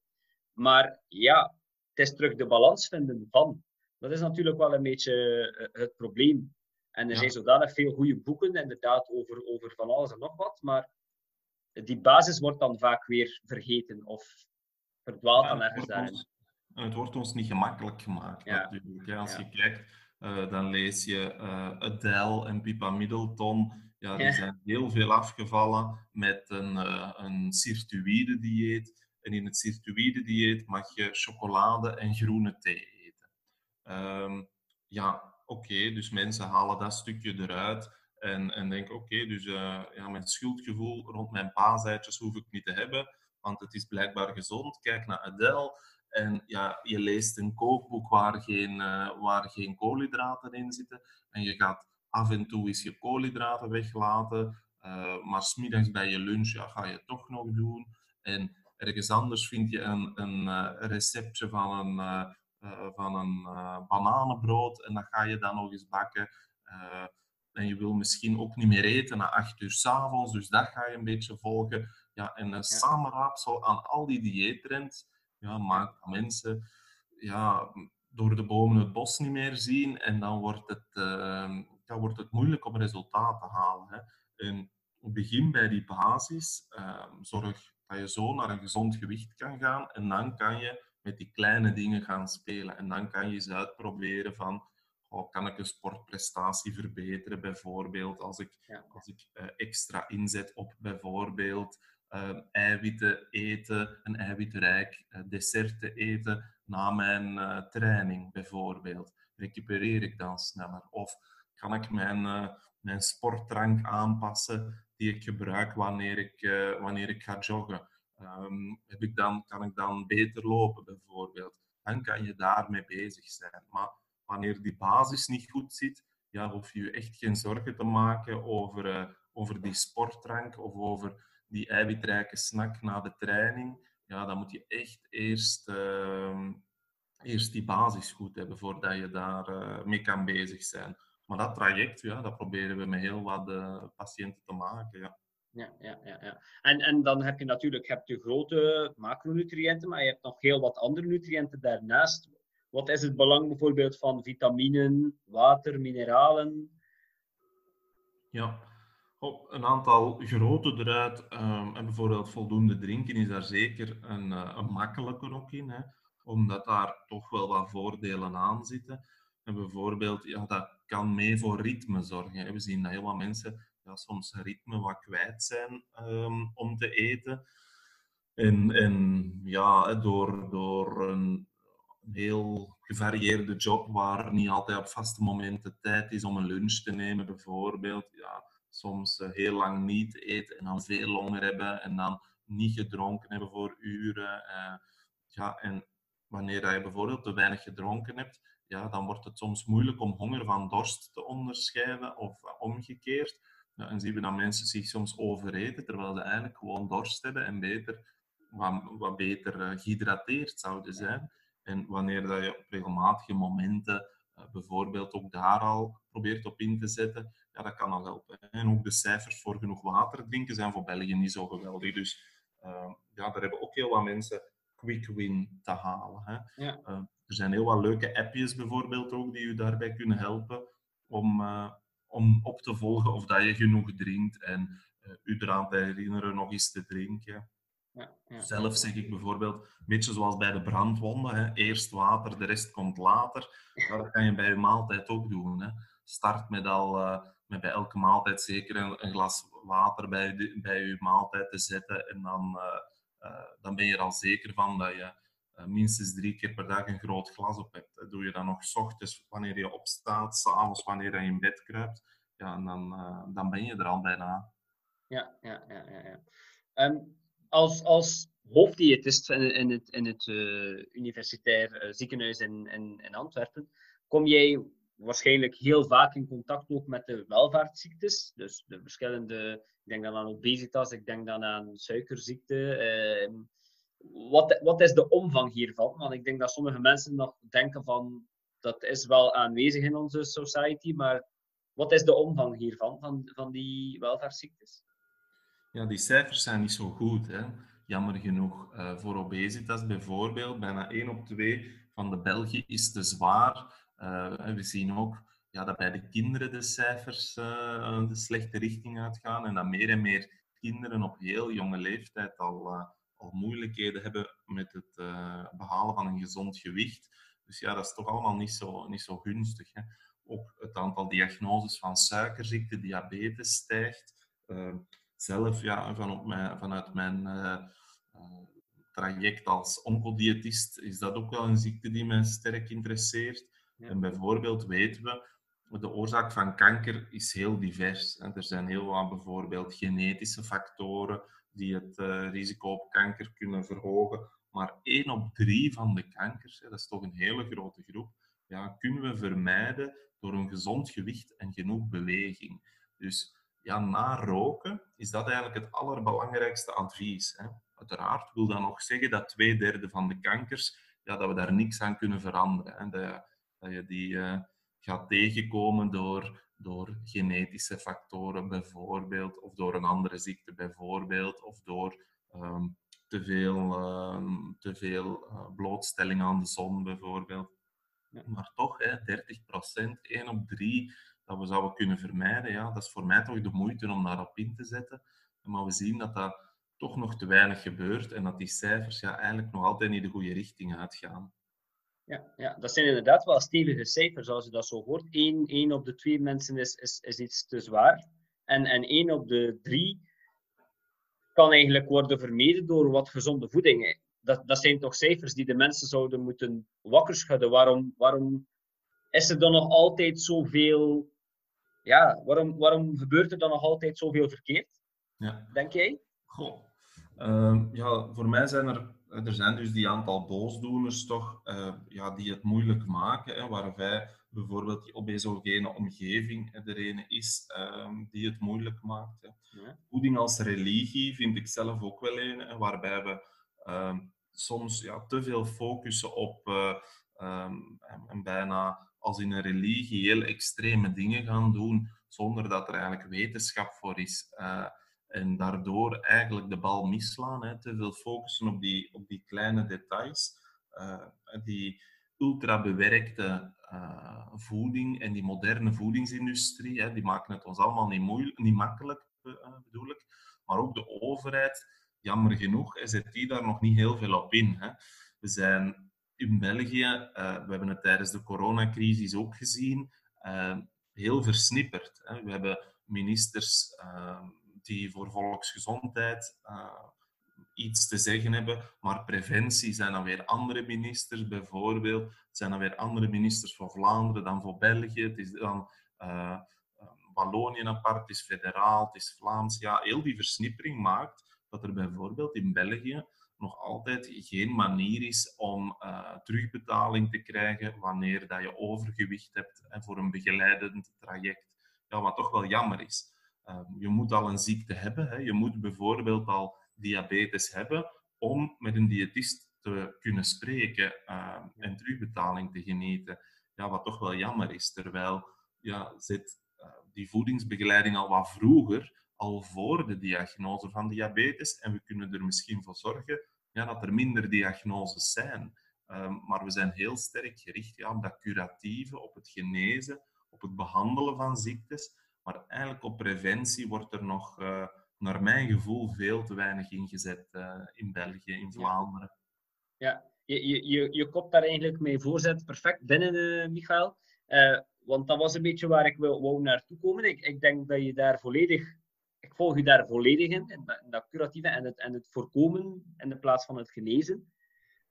Maar ja, het is terug de balans vinden van. Dat is natuurlijk wel een beetje eh, het probleem. En er zijn zodanig veel goede boeken, inderdaad, over, over van alles en nog wat, maar die basis wordt dan vaak weer vergeten of verdwaalt dan ergens daarin het wordt ons niet gemakkelijk gemaakt natuurlijk. Als je kijkt, uh, dan lees je uh, Adele en Pippa Middleton. Ja, die zijn heel veel afgevallen met een, uh, een sirtuïde dieet. En in het sirtuïde dieet mag je chocolade en groene thee eten. Um, ja, oké, dus mensen halen dat stukje eruit en, en denken, oké, dus uh, ja, mijn schuldgevoel rond mijn paaseitjes hoef ik niet te hebben, want het is blijkbaar gezond. Kijk naar Adele en ja, je leest een kookboek waar geen, uh, waar geen koolhydraten in zitten en je gaat af en toe eens je koolhydraten weglaten, uh, maar smiddags bij je lunch ja, ga je het toch nog doen. En ergens anders vind je een, een receptje van een uh, van een bananenbrood en dat ga je dan nog eens bakken. Uh, en je wil misschien ook niet meer eten na acht uur s'avonds, dus dat ga je een beetje volgen. Ja, en een ja. samenraapsel aan al die dieettrends ja, maakt dat mensen ja, door de bomen het bos niet meer zien en dan wordt het, ja, wordt het moeilijk om resultaat te halen. Hè. En begin bij die basis, zorg dat je zo naar een gezond gewicht kan gaan en dan kan je met die kleine dingen gaan spelen. En dan kan je eens uitproberen van, oh, kan ik een sportprestatie verbeteren bijvoorbeeld, als ik, ja. als ik uh, extra inzet op bijvoorbeeld uh, eiwitten eten, een eiwitrijk uh, dessert te eten na mijn training bijvoorbeeld. Recupereer ik dan sneller? Of kan ik mijn, mijn sportdrank aanpassen die ik gebruik wanneer ik, wanneer ik ga joggen? Um, heb ik dan, kan ik dan beter lopen bijvoorbeeld? Dan kan je daarmee bezig zijn. Maar wanneer die basis niet goed zit, ja, hoef je je echt geen zorgen te maken over, uh, over die sportdrank of over die eiwitrijke snack na de training. Ja, dan moet je echt eerst, uh, eerst die basis goed hebben voordat je daar uh, mee kan bezig zijn. Maar dat traject, ja, dat proberen we met heel wat uh, patiënten te maken. Ja ja, ja, ja, ja. En, en dan heb je natuurlijk je hebt de grote macronutriënten, maar je hebt nog heel wat andere nutriënten daarnaast. Wat is het belang bijvoorbeeld van vitaminen, water, mineralen? Ja, op een aantal grote eruit um, en bijvoorbeeld voldoende drinken is daar zeker een, uh, een makkelijker ook in, hè, omdat daar toch wel wat voordelen aan zitten. En bijvoorbeeld, ja, dat kan mee voor ritme zorgen. We zien dat heel wat mensen ja, soms ritme wat kwijt zijn um, om te eten. En, ja, door, door een heel gevarieerde job waar niet altijd op vaste momenten tijd is om een lunch te nemen, bijvoorbeeld. Ja, soms uh, heel lang niet eten en dan veel langer hebben en dan niet gedronken hebben voor uren. Uh, ja, en wanneer je bijvoorbeeld te weinig gedronken hebt, ja, dan wordt het soms moeilijk om honger van dorst te onderscheiden of omgekeerd. Ja, en zien we dat mensen zich soms overeten, terwijl ze eigenlijk gewoon dorst hebben en beter, wat, wat beter uh, gehydrateerd zouden zijn. En wanneer dat je op regelmatige momenten uh, bijvoorbeeld ook daar al probeert op in te zetten, ja, dat kan al helpen. En ook de cijfers voor genoeg water drinken zijn voor België niet zo geweldig. Dus uh, ja, daar hebben ook heel wat mensen quick win te halen. Hè. Ja. Er zijn heel wat leuke appjes bijvoorbeeld ook die u daarbij kunnen helpen om om op te volgen of dat je genoeg drinkt en uh, u eraan te herinneren nog eens te drinken. Ja, ja. Zelf zeg ik bijvoorbeeld, een beetje zoals bij de brandwonden, hè, eerst water, de rest komt later. Dat kan je bij je maaltijd ook doen. Hè. Start met, al, uh, met bij elke maaltijd zeker een, een glas water bij, de, bij je maaltijd te zetten en dan, dan ben je er al zeker van dat je minstens drie keer per dag een groot glas op hebt. Dat doe je dan nog s ochtends wanneer je opstaat, s'avonds wanneer je in bed kruipt. Ja, en dan, uh, dan ben je er al bijna. Ja, ja, ja. ja, ja. Um, als, als hoofddiëtist in, het, in het universitair ziekenhuis in, in, in Antwerpen, kom jij waarschijnlijk heel vaak in contact ook met de welvaartsziektes. Dus de verschillende, ik denk dan aan obesitas, ik denk dan aan suikerziekte. Uh, wat, wat is de omvang hiervan? Want ik denk dat sommige mensen nog denken van dat is wel aanwezig in onze society, maar wat is de omvang hiervan, van, van die welvaartsziektes? Ja, die cijfers zijn niet zo goed. Hè? Jammer genoeg. Uh, voor obesitas bijvoorbeeld, bijna 1 op 2 van de Belgen is te zwaar. Uh, we zien ook ja, dat bij de kinderen de cijfers uh, de slechte richting uitgaan en dat meer en meer kinderen op heel jonge leeftijd al al moeilijkheden hebben met het behalen van een gezond gewicht. Dus ja, dat is toch allemaal niet zo, niet zo gunstig. Hè. Ook het aantal diagnoses van suikerziekte, diabetes stijgt. zelf, ja, van op mijn, vanuit mijn traject als oncodiëtist is dat ook wel een ziekte die mij sterk interesseert. En bijvoorbeeld weten we, de oorzaak van kanker is heel divers. Er zijn heel wat bijvoorbeeld genetische factoren die het uh, risico op kanker kunnen verhogen. Maar één op drie van de kankers, dat is toch een hele grote groep, ja, kunnen we vermijden door een gezond gewicht en genoeg beweging. Dus ja, na roken is dat eigenlijk het allerbelangrijkste advies. Hè. Uiteraard wil dat nog zeggen dat twee derde van de kankers, ja, dat we daar niks aan kunnen veranderen. Hè. Dat, je die uh, gaat tegenkomen door, door genetische factoren bijvoorbeeld, of door een andere ziekte bijvoorbeeld, of door um, te veel, um, te veel uh, blootstelling aan de zon bijvoorbeeld. Ja. Maar toch, hè, 30 procent, 1 op 3, dat we zouden kunnen vermijden, ja, dat is voor mij toch de moeite om daarop in te zetten. Maar we zien dat dat toch nog te weinig gebeurt en dat die cijfers ja, eigenlijk nog altijd niet de goede richting uitgaan. Ja, ja, dat zijn inderdaad wel stevige cijfers als je dat zo hoort. 1, 1 op de 2 mensen is, is, is iets te zwaar. En, en 1 op de 3 kan eigenlijk worden vermeden door wat gezonde voeding. Dat, dat zijn toch cijfers die de mensen zouden moeten wakker schudden. Waarom, waarom is er dan nog altijd zoveel... Ja, waarom, waarom gebeurt er dan nog altijd zoveel verkeerd? Ja. Denk jij? Goh. Uh, ja, voor mij zijn er er zijn dus die aantal boosdoeners toch, uh, ja, die het moeilijk maken, hè, waarbij bijvoorbeeld die obesogene omgeving er een is um, die het moeilijk maakt. Hè. Ja. Voeding als religie vind ik zelf ook wel een, hè, waarbij we um, soms ja, te veel focussen op uh, um, en bijna als in een religie heel extreme dingen gaan doen, zonder dat er eigenlijk wetenschap voor is. Uh, en daardoor eigenlijk de bal misslaan. Hè. Te veel focussen op die, op die kleine details. Uh, die ultra bewerkte uh, voeding en die moderne voedingsindustrie, hè, die maken het ons allemaal niet, moeilijk, niet makkelijk, uh, bedoel ik. Maar ook de overheid, jammer genoeg, zet die daar nog niet heel veel op in. Hè. We zijn in België, we hebben het tijdens de coronacrisis ook gezien, heel versnipperd. Hè. We hebben ministers die voor volksgezondheid uh, iets te zeggen hebben. Maar preventie zijn dan weer andere ministers, bijvoorbeeld. Het zijn dan weer andere ministers voor Vlaanderen dan voor België. Het is dan uh, Wallonië apart, het is federaal, het is Vlaams. Ja, heel die versnippering maakt dat er bijvoorbeeld in België nog altijd geen manier is om terugbetaling te krijgen wanneer dat je overgewicht hebt en voor een begeleidend traject. Ja, wat toch wel jammer is. Ehm, je moet al een ziekte hebben. Hè. Je moet bijvoorbeeld al diabetes hebben om met een diëtist te kunnen spreken uh, en terugbetaling te genieten. Ja, wat toch wel jammer is. Terwijl ja, zit uh, die voedingsbegeleiding al wat vroeger, al voor de diagnose van diabetes. En we kunnen er misschien voor zorgen ja, dat er minder diagnoses zijn. Um, maar we zijn heel sterk gericht ja, op dat curatieve, op het genezen, op het behandelen van ziektes. Maar eigenlijk op preventie wordt er nog, uh, naar mijn gevoel, veel te weinig ingezet uh, in België, in Vlaanderen. Ja, je, je, je, je kopt daar eigenlijk mee voorzet perfect binnen, uh, Michael. want dat was een beetje waar ik wil, wou naartoe komen. Ik, ik denk dat je daar volledig ik volg je daar volledig in, in dat curatieve en het, en het voorkomen in de plaats van het genezen.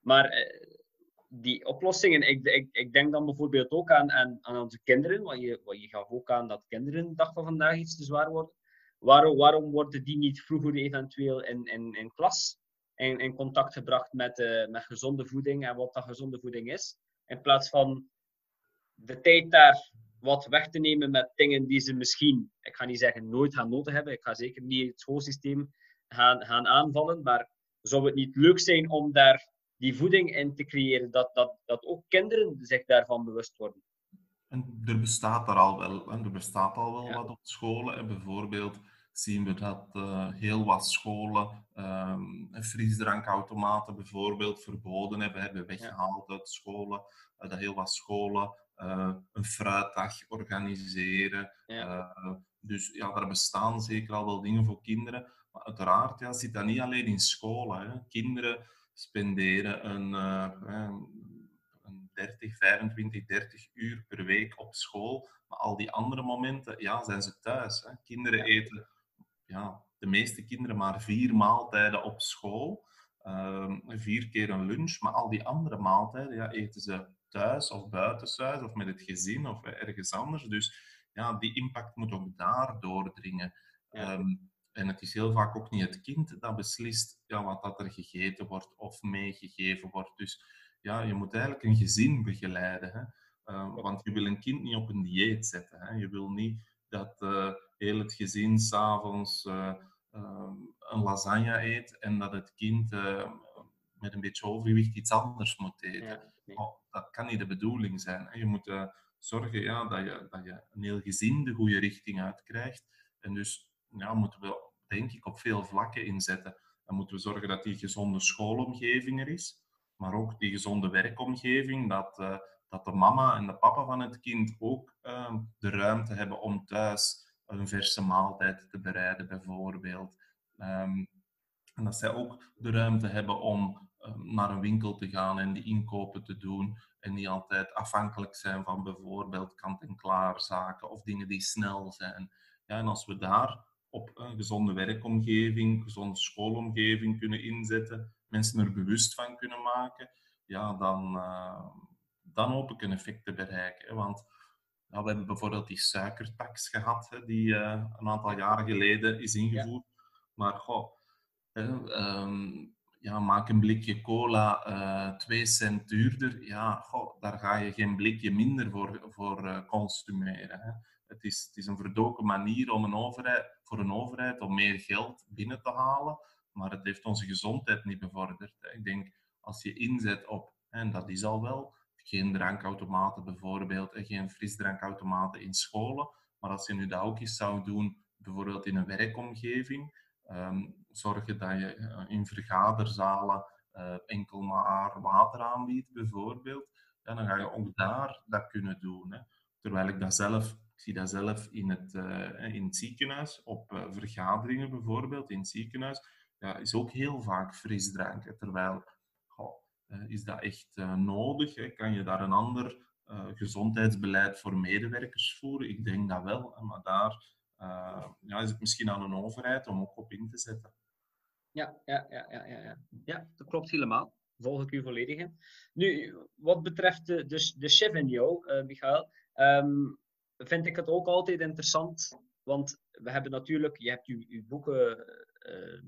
Maar die oplossingen, ik, ik, ik denk dan bijvoorbeeld ook aan, aan, onze kinderen, want je, je gaf ook aan dat kinderen de dag van vandaag iets te zwaar worden. Waarom, waarom worden die niet vroeger eventueel in, in, in klas in, in contact gebracht met, uh, met gezonde voeding en wat dat gezonde voeding is? In plaats van de tijd daar wat weg te nemen met dingen die ze misschien, ik ga niet zeggen nooit gaan nodig hebben, ik ga zeker niet het schoolsysteem gaan, gaan aanvallen, maar zou het niet leuk zijn om daar die voeding in te creëren, dat, dat, dat ook kinderen zich daarvan bewust worden. En er bestaat er al wel, en er bestaat al wel wat op scholen. En bijvoorbeeld zien we dat heel wat scholen um, frisdrankautomaten bijvoorbeeld verboden hebben, hebben weggehaald uit scholen. dat heel wat scholen een fruitdag organiseren. dus ja, daar bestaan zeker al wel dingen voor kinderen. Maar uiteraard ja, zit dat niet alleen in scholen. Hè. Kinderen spenderen een, een 30, 25, 30 uur per week op school. Maar al die andere momenten ja, zijn ze thuis. Hè. Kinderen eten, ja, de meeste kinderen maar vier maaltijden op school. Uh, vier keer een lunch. Maar al die andere maaltijden ja, eten ze thuis of buitenshuis of met het gezin of ergens anders. Dus ja, die impact moet ook daar doordringen. Ehm, en het is heel vaak ook niet het kind dat beslist ja, wat dat er gegeten wordt of meegegeven wordt. Dus ja, je moet eigenlijk een gezin begeleiden. Hè? Uh, want je wil een kind niet op een dieet zetten. Hè? Je wil niet dat uh, heel het gezin s'avonds uh, een lasagne eet en dat het kind met een beetje overgewicht iets anders moet eten. Ja, oh, dat kan niet de bedoeling zijn. Hè? Je moet zorgen ja, dat, je, dat je een heel gezin de goede richting uitkrijgt. En dus ja, moeten we, denk ik, op veel vlakken inzetten. Dan moeten we zorgen dat die gezonde schoolomgeving er is, maar ook die gezonde werkomgeving, dat, uh, dat de mama en de papa van het kind ook uh, de ruimte hebben om thuis een verse maaltijd te bereiden, bijvoorbeeld. Um, en dat zij ook de ruimte hebben om um, naar een winkel te gaan en die inkopen te doen. En niet altijd afhankelijk zijn van bijvoorbeeld kant-en-klaar zaken of dingen die snel zijn. Ja, en als we daar op een gezonde werkomgeving, gezonde schoolomgeving kunnen inzetten, mensen er bewust van kunnen maken, ja, dan, uh, dan hoop ik een effect te bereiken. Want ja, we hebben bijvoorbeeld die suikertax gehad, hè, die uh, een aantal jaren geleden is ingevoerd. Maar goh, um, ja, maak een blikje cola uh, twee cent duurder. Ja, goh, daar ga je geen blikje minder voor, voor consumeren. Hè. Het is, het is een verdoken manier om een overheid, voor een overheid om meer geld binnen te halen, maar het heeft onze gezondheid niet bevorderd. Ik denk, als je inzet op, en dat is al wel, geen drankautomaten bijvoorbeeld, en geen frisdrankautomaten in scholen, maar als je nu dat ook eens zou doen, bijvoorbeeld in een werkomgeving, um, zorgen dat je eh, in vergaderzalen uh, enkel maar water aanbiedt, bijvoorbeeld, dan ga je ook daar dat kunnen doen. Hè. Terwijl ik dat zelf zie dat zelf in het, uh, in het ziekenhuis, op uh, vergaderingen bijvoorbeeld in het ziekenhuis, ja, is ook heel vaak frisdrank. Terwijl, goh, uh, is dat echt nodig? Hè? Kan je daar een ander gezondheidsbeleid voor medewerkers voeren? Ik denk dat wel, maar daar ja, is het misschien aan een overheid om ook op in te zetten. Ja, ja, ja, ja, ja. ja dat klopt helemaal. Volg ik u volledig in. Nu, wat betreft de, de, de chef in jou, uh, Michael, um, vind ik het ook altijd interessant. Want we hebben natuurlijk, je hebt je, boeken uh,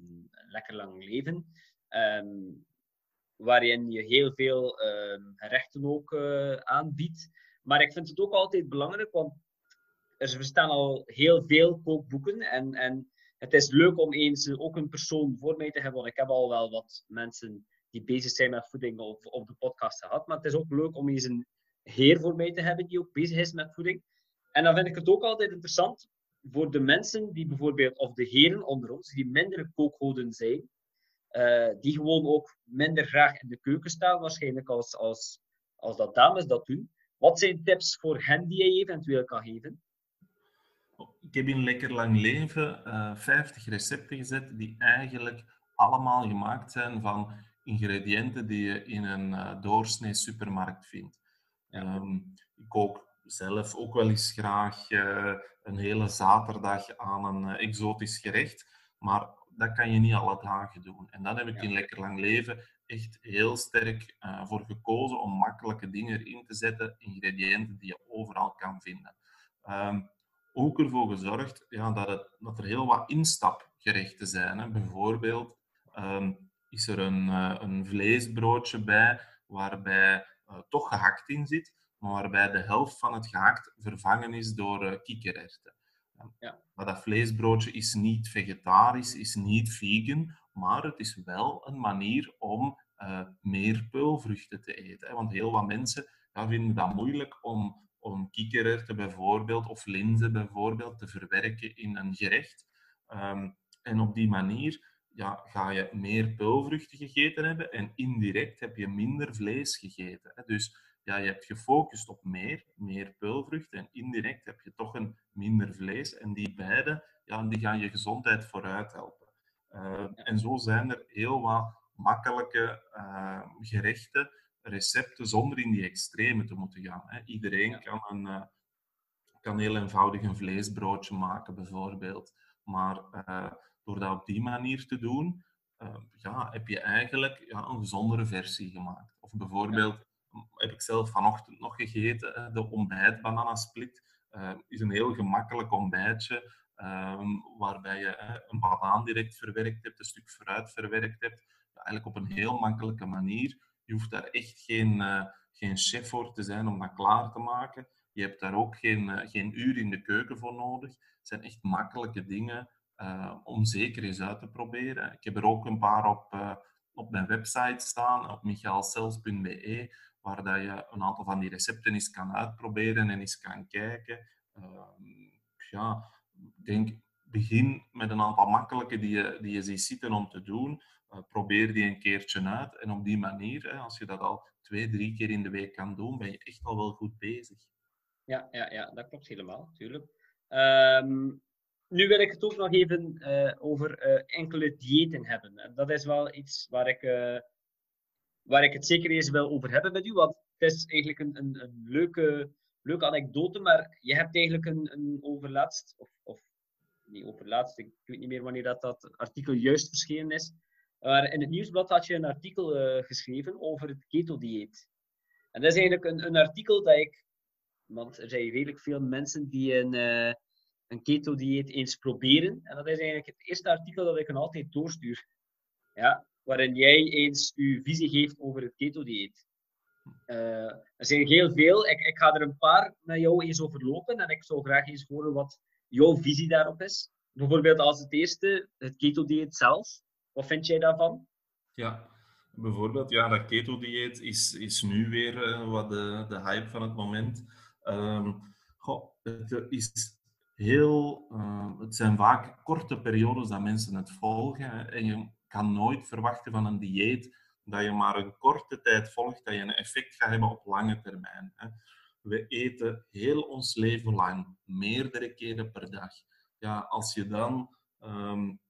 Lekker Lang Leven, um, waarin je heel veel uh, rechten ook uh, aanbiedt. Maar ik vind het ook altijd belangrijk, want er bestaan al heel veel kookboeken. En, en het is leuk om eens ook een persoon voor mij te hebben, want ik heb al wel wat mensen die bezig zijn met voeding op, op de podcast gehad. Maar het is ook leuk om eens een heer voor mij te hebben die ook bezig is met voeding. En dan vind ik het ook altijd interessant voor de mensen die bijvoorbeeld, of de heren onder ons, die minder kookhoden zijn, uh, die gewoon ook minder graag in de keuken staan, waarschijnlijk als, als, als dat dames dat doen. Wat zijn tips voor hen die je eventueel kan geven? Ik heb in Lekker Lang Leven uh, eh, 50 recepten gezet die eigenlijk allemaal gemaakt zijn van ingrediënten die je in een uh, doorsnee supermarkt vindt. Um, ik kook zelf ook wel eens graag uh, een hele zaterdag aan een uh, exotisch gerecht. Maar dat kan je niet alle dagen doen. En dan heb ik in Lekker Lang Leven echt heel sterk uh, voor gekozen om makkelijke dingen erin te zetten, ingrediënten die je overal kan vinden. Um, ook ervoor gezorgd ja, dat, het, dat er heel wat instapgerechten zijn. Hè. Bijvoorbeeld um, is er een, een vleesbroodje bij waarbij toch gehakt in zit, maar waarbij de helft van het gehakt vervangen is door uh, kikkererwten. Ja. Maar dat vleesbroodje is niet vegetarisch, is niet vegan, maar het is wel een manier om uh, meer peulvruchten te eten. Hè? Want heel wat mensen ja, vinden dat moeilijk om, om kikkererwten bijvoorbeeld, of linzen bijvoorbeeld, te verwerken in een gerecht. Ehm, en op die manier ja, ga je meer peulvruchten gegeten hebben en indirect heb je minder vlees gegeten. Hè. Dus ja, je hebt gefocust op meer, meer peulvruchten en indirect heb je toch een minder vlees. En die beide ja, die gaan je gezondheid vooruit helpen. Uh, en zo zijn er heel wat makkelijke uh, gerechten, recepten, zonder in die extreme te moeten gaan. Hè. Iedereen ja. kan, een, uh, kan heel eenvoudig een vleesbroodje maken, bijvoorbeeld. Maar door dat op die manier te doen, ja, heb je eigenlijk ja, een gezondere versie gemaakt. Of bijvoorbeeld, ja. Heb ik zelf vanochtend nog gegeten, de ontbijtbananasplit. Uh, is een heel gemakkelijk ontbijtje Um, waarbij je een banaan direct verwerkt hebt, een stuk fruit verwerkt hebt. Eigenlijk op een heel makkelijke manier. Je hoeft daar echt geen, uh, geen chef voor te zijn om dat klaar te maken. Je hebt daar ook geen, uh, geen uur in de keuken voor nodig. Het zijn echt makkelijke dingen uh, om zeker eens uit te proberen. Ik heb er ook een paar op, op mijn website staan, op michaelcels.be, waar dat je een aantal van die recepten eens kan uitproberen en eens kan kijken. Ehm, ja, denk, begin met een aantal makkelijke die je, die je ziet zitten om te doen. Uh, probeer die een keertje uit. En op die manier, hè, als je dat al twee, drie keer in de week kan doen, ben je echt al wel goed bezig. Ja, ja, ja dat klopt helemaal, natuurlijk. Um, nu wil ik het ook nog even uh, over uh, enkele diëten hebben. Dat is wel iets waar ik, waar ik het zeker eens wil over hebben met u, want het is eigenlijk een, een, een leuke leuke anekdote, maar je hebt eigenlijk een, een overlaatst, of, of niet overlaatst, ik weet niet meer wanneer dat, dat artikel juist verschenen is. Maar in het nieuwsblad had je een artikel uh, geschreven over het keto-dieet. En dat is eigenlijk een, een artikel dat ik, want er zijn redelijk veel mensen die een, uh, een keto-dieet eens proberen. En dat is eigenlijk het eerste artikel dat ik een altijd doorstuur. Ja, waarin jij eens uw visie geeft over het keto-dieet. Uh, er zijn heel veel. Ik, ik ga er een paar met jou eens over lopen en ik zou graag eens horen wat jouw visie daarop is. Bijvoorbeeld als het eerste, het keto-dieet zelf. Wat vind jij daarvan? Ja, bijvoorbeeld, ja, dat keto-dieet is, is nu weer uh, wat de, de hype van het moment. Um, goh, het is heel, uh, het zijn vaak korte periodes dat mensen het volgen. En je kan nooit verwachten van een dieet dat je maar een korte tijd volgt, dat je een effect gaat hebben op lange termijn. Hè. We eten heel ons leven lang, meerdere keren per dag. Ja, als je dan um,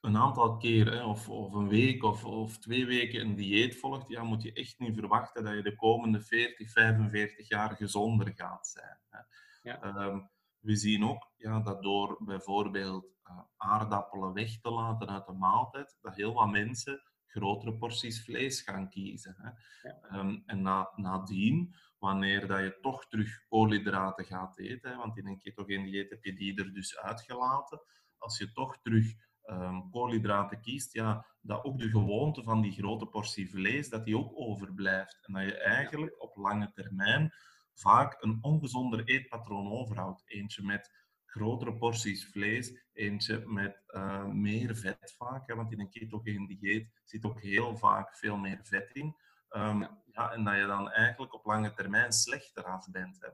een aantal keer, of, of een week of, of twee weken een dieet volgt, ja, moet je echt niet verwachten dat je de komende 40, 45 jaar gezonder gaat zijn. Hè. Ja. Um, we zien ook ja, dat door bijvoorbeeld uh, aardappelen weg te laten uit de maaltijd, dat heel wat mensen grotere porties vlees gaan kiezen. Hè. Ja. Um, en na, nadien, wanneer dat je toch terug koolhydraten gaat eten, hè, want in een ketogeen dieet heb je die er dus uitgelaten, als je toch terug um, koolhydraten kiest, ja, dat ook de gewoonte van die grote portie vlees, dat die ook overblijft. En dat je eigenlijk op lange termijn vaak een ongezonder eetpatroon overhoudt. Eentje met grotere porties vlees, eentje met uh, meer vet vaak, hè, want in een ketogeen dieet zit ook heel vaak veel meer vet in. Um, ja. ja. en dat je dan eigenlijk op lange termijn slechter af bent. Hè.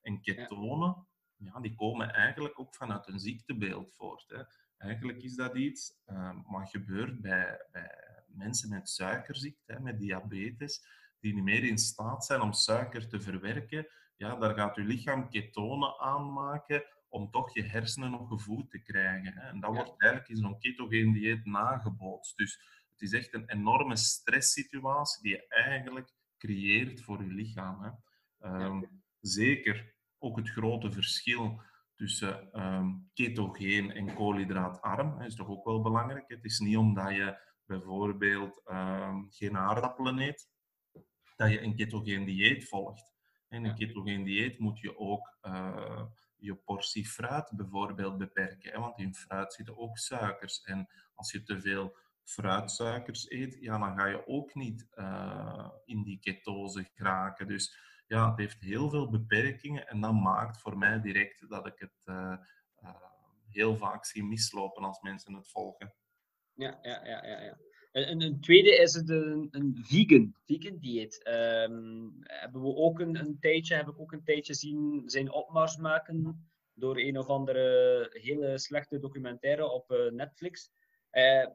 En ketonen, ja. die komen eigenlijk ook vanuit een ziektebeeld voort. Hè. Eigenlijk is dat iets um, wat gebeurt bij, bij mensen met suikerziekte, hè, met diabetes, die niet meer in staat zijn om suiker te verwerken. Ja, daar gaat je lichaam ketonen aanmaken om toch je hersenen nog gevoed te krijgen. Hè. En dat wordt eigenlijk in zo'n ketogeen dieet nagebootst. Dus het is echt een enorme stresssituatie die je eigenlijk creëert voor je lichaam. Hè. Um, zeker ook het grote verschil tussen um, ketogeen en koolhydraatarm is toch ook wel belangrijk. Het is niet omdat je bijvoorbeeld um, geen aardappelen eet, dat je een ketogeen dieet volgt. In een ketogeen dieet moet je ook uh, je portie fruit bijvoorbeeld beperken. Hè? Want in fruit zitten ook suikers. En als je te veel fruitsuikers eet, ja, dan ga je ook niet uh, in die ketose geraken. Dus ja, het heeft heel veel beperkingen en dat maakt voor mij direct dat ik het uh, heel vaak zie mislopen als mensen het volgen. Ja, ja, ja, ja. ja. En een tweede is het een, een vegan, vegan dieet. Um, hebben we ook een, een tijdje, heb ik ook een tijdje zien zijn opmars maken. door een of andere hele slechte documentaire op uh, Netflix. Uh,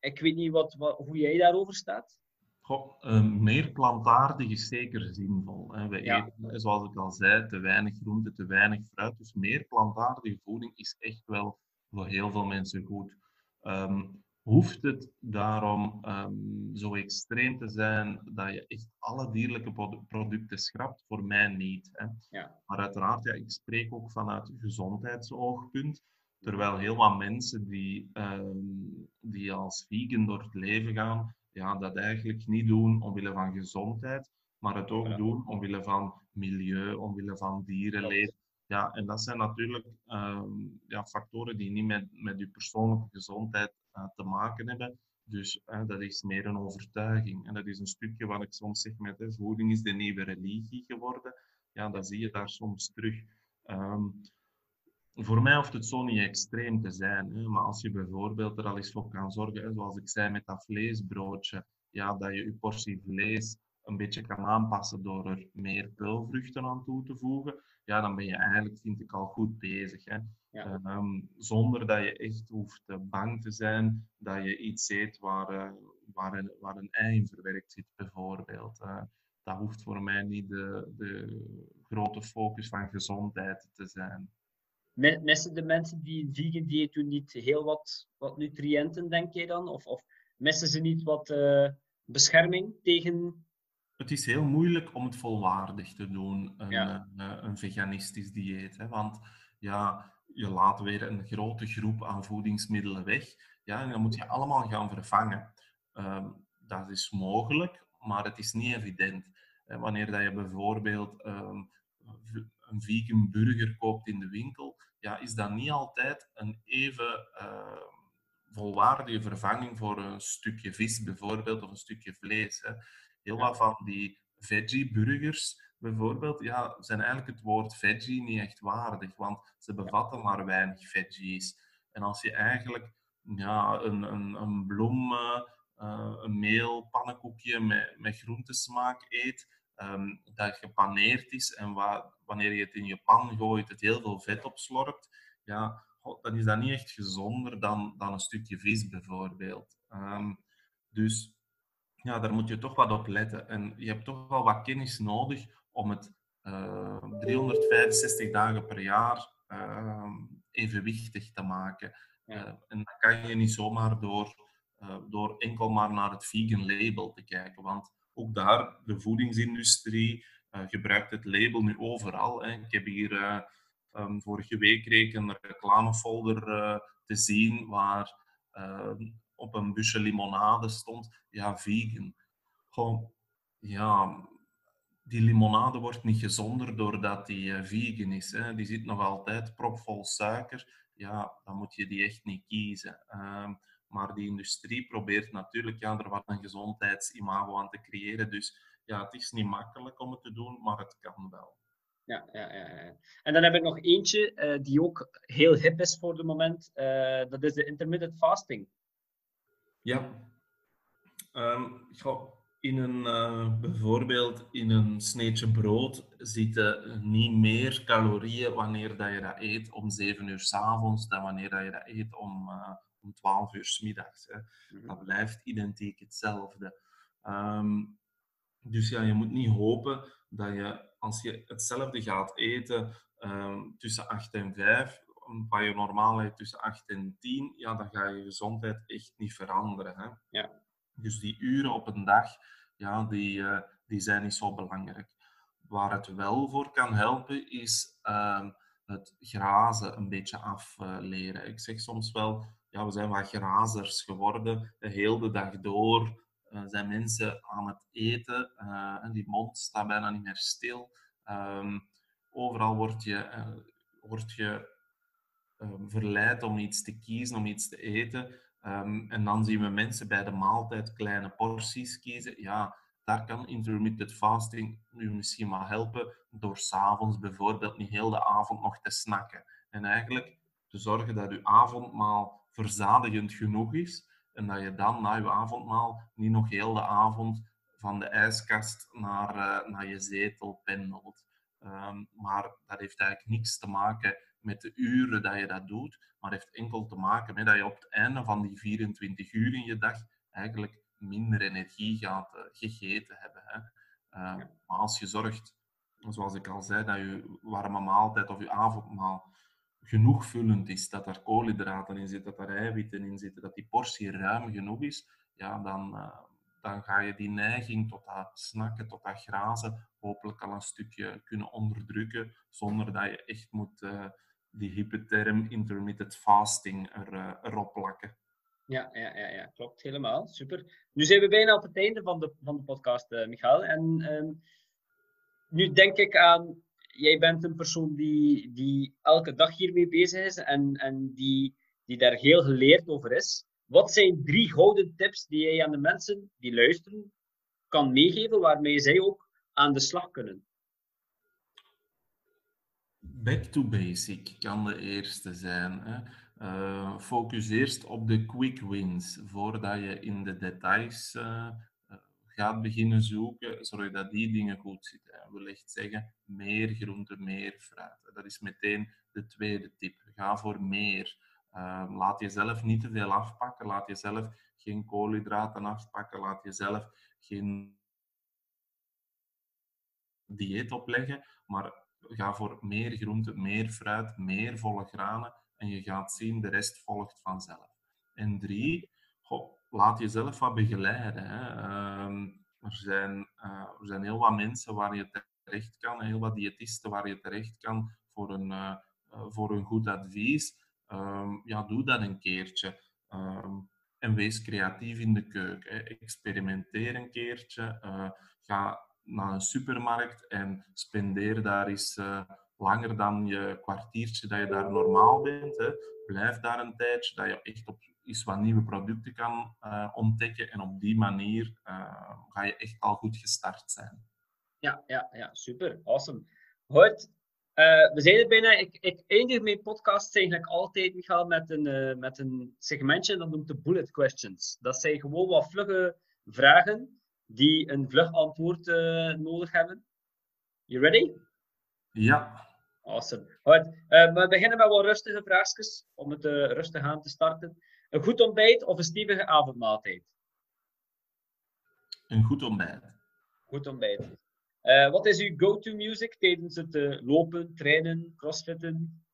ik weet niet wat, wat, hoe jij daarover staat. Goh, uh, meer plantaardig is zeker zinvol. Hè. We eten, zoals ik al zei, te weinig groente, te weinig fruit. Dus meer plantaardige voeding is echt wel voor heel veel mensen goed. Um, hoeft het daarom um, zo extreem te zijn dat je echt alle dierlijke producten schrapt? Voor mij niet. Hè. Ja. Maar uiteraard, ja, ik spreek ook vanuit gezondheidsoogpunt. Terwijl heel wat mensen die, um, die als vegan door het leven gaan, ja, dat eigenlijk niet doen omwille van gezondheid, maar het ook doen omwille van milieu, omwille van dierenleven. Ja, en dat zijn natuurlijk um, ja, factoren die niet met, met je persoonlijke gezondheid te maken hebben. Dus uh, dat is meer een overtuiging. En dat is een stukje wat ik soms zeg met hè, voeding is de nieuwe religie geworden. Ja, dat zie je daar soms terug. Um, voor mij hoeft het zo niet extreem te zijn. Hè? Maar als je bijvoorbeeld er al eens voor kan zorgen, hè, zoals ik zei met dat vleesbroodje, ja, dat je je portie vlees een beetje kan aanpassen door er meer peulvruchten aan toe te voegen, ja, dan ben je eigenlijk, vind ik, al goed bezig. Hè? Ja. Ehm, zonder dat je echt hoeft bang te zijn dat je iets eet waar, uh, waar, een, waar een ei in verwerkt zit, bijvoorbeeld. Uh, dat hoeft voor mij niet de, de grote focus van gezondheid te zijn. Missen de mensen die een vegan dieet doen niet heel wat, wat nutriënten, denk je dan? Of, of missen ze niet wat uh, bescherming tegen het is heel moeilijk om het volwaardig te doen, een, eh, een veganistisch dieet. Hè? Want ja, je laat weer een grote groep aan voedingsmiddelen weg. Ja, en dan moet je allemaal gaan vervangen. Um, dat is mogelijk, maar het is niet evident. Wanneer dat je bijvoorbeeld um, een vegan burger koopt in de winkel, ja, is dat niet altijd een even uh, volwaardige vervanging voor een stukje vis bijvoorbeeld of een stukje vlees. Hè. Heel wat van die veggie-burgers bijvoorbeeld, ja, zijn eigenlijk het woord veggie niet echt waardig, want ze bevatten maar weinig veggies. En als je eigenlijk ja, een, een, een bloem, uh, een meel, pannenkoekje met, met groentesmaak eet, um, dat gepaneerd is en wa wanneer je het in je pan gooit, het heel veel vet opslorpt, ja, dan is dat niet echt gezonder dan, dan een stukje vis bijvoorbeeld. Um, dus ja, daar moet je toch wat op letten. En je hebt toch wel wat kennis nodig om het uh, eh, 365 dagen per jaar uh, evenwichtig te maken. Uh, en dat kan je niet zomaar door, door enkel maar naar het vegan label te kijken. Want ook daar, de voedingsindustrie gebruikt het label nu overal. Hè. Ik heb hier um, vorige week kreeg een reclamefolder te zien waar op een busje limonade stond, ja, vegan. Gewoon, ja, die limonade wordt niet gezonder doordat die uh, vegan is. Hè. Die zit nog altijd propvol suiker. Ja, dan moet je die echt niet kiezen. Uh, maar die industrie probeert natuurlijk ja, er wat een gezondheidsimago aan te creëren. Dus ja, het is niet makkelijk om het te doen, maar het kan wel. Ja, ja, ja. En dan heb ik nog eentje uh, die ook heel hip is voor het moment. Uh, dat is de intermittent fasting. Ja. Um, in een, uh, bijvoorbeeld in een sneetje brood zitten niet meer calorieën wanneer dat je dat eet om 7 uur s avonds dan wanneer dat je dat eet om, uh, om 12 uur s middags. Hè. Mhm. Dat blijft identiek hetzelfde. Um, dus ja, je moet niet hopen dat je, als je hetzelfde gaat eten um, tussen 8 en 5, wat je normaal eet tussen 8 en 10, ja, dan ga je gezondheid echt niet veranderen. Hè? Ja. Dus die uren op een dag, ja, die, uh, die zijn niet zo belangrijk. Waar het wel voor kan helpen, is uh, het grazen een beetje afleren. Ik zeg soms wel, ja, we zijn wat grazers geworden. De hele dag door uh, zijn mensen aan het eten. Uh, en die mond staat bijna niet meer stil. Um, overal word je, word je um, verleid om iets te kiezen, om iets te eten. Um, en dan zien we mensen bij de maaltijd kleine porties kiezen. Ja, daar kan intermittent fasting nu misschien wel helpen door s'avonds bijvoorbeeld niet heel de avond nog te snakken. En eigenlijk te zorgen dat je avondmaal verzadigend genoeg is en dat je dan na je avondmaal niet nog heel de avond van de ijskast naar, uh, naar je zetel pendelt. Ehm, maar dat heeft eigenlijk niks te maken met de uren dat je dat doet, maar heeft enkel te maken met dat je op het einde van die 24 uur in je dag eigenlijk minder energie gaat uh, gegeten hebben. Hè. Ehm, maar als je zorgt, zoals ik al zei, dat je warme maaltijd of je avondmaal genoeg vullend is, dat er koolhydraten in zitten, dat er eiwitten in zitten, dat die portie ruim genoeg is, ja, dan, uh, dan ga je die neiging tot dat snakken, tot dat grazen, hopelijk al een stukje kunnen onderdrukken, zonder dat je echt moet die hippe term intermittent fasting er, uh, erop plakken. Ja, ja, ja, ja, klopt helemaal. Super. Nu zijn we bijna op het einde van de, van de podcast, uh, Michael. En ehm, nu denk ik aan, jij bent een persoon die, die elke dag hiermee bezig is en, en die, die daar heel geleerd over is. Wat zijn drie gouden tips die jij aan de mensen die luisteren kan meegeven, waarmee zij ook aan de slag kunnen? Back to basic kan de eerste zijn. Hè. Uh, focus eerst op de quick wins voordat je in de details uh, gaat beginnen zoeken. Zorg dat die dingen goed zitten. Dat wil echt zeggen meer groente, meer fruit. Dat is meteen de tweede tip. Ga voor meer. Laat jezelf niet te veel afpakken. Laat jezelf geen koolhydraten afpakken. Laat jezelf geen dieet opleggen. Maar ga voor meer groente, meer fruit, meer volle granen en je gaat zien, de rest volgt vanzelf. En drie, laat jezelf wat begeleiden. Hè. Ehm, er, zijn, er zijn heel wat mensen waar je terecht kan, heel wat diëtisten waar je terecht kan voor een, uh, voor een goed advies. Um, ja, doe dat een keertje. Um, en wees creatief in de keuken. Hè. Experimenteer een keertje. Uh, ga naar een supermarkt en spendeer daar eens uh, langer dan je kwartiertje dat je daar normaal bent. Hè. Blijf daar een tijdje, dat je echt op eens wat nieuwe producten kan uh, ontdekken. En op die manier uh, ga je echt al goed gestart zijn. Ja, ja, ja super. Awesome. Goed. We zijn er bijna. Ik, ik eindig mijn podcast eigenlijk altijd, Michael, met een, met een segmentje. Dat noemt de bullet questions. Dat zijn gewoon wat vlugge vragen die een vlug antwoord nodig hebben. You ready? Ja. Awesome. Goed. Uh, we beginnen met wat rustige vraagjes om het uh, rustig aan te starten. Een goed ontbijt of een stevige avondmaaltijd? Een goed ontbijt. Goed ontbijt. Uh, wat is uw go-to music tijdens het lopen, trainen, crossfitten?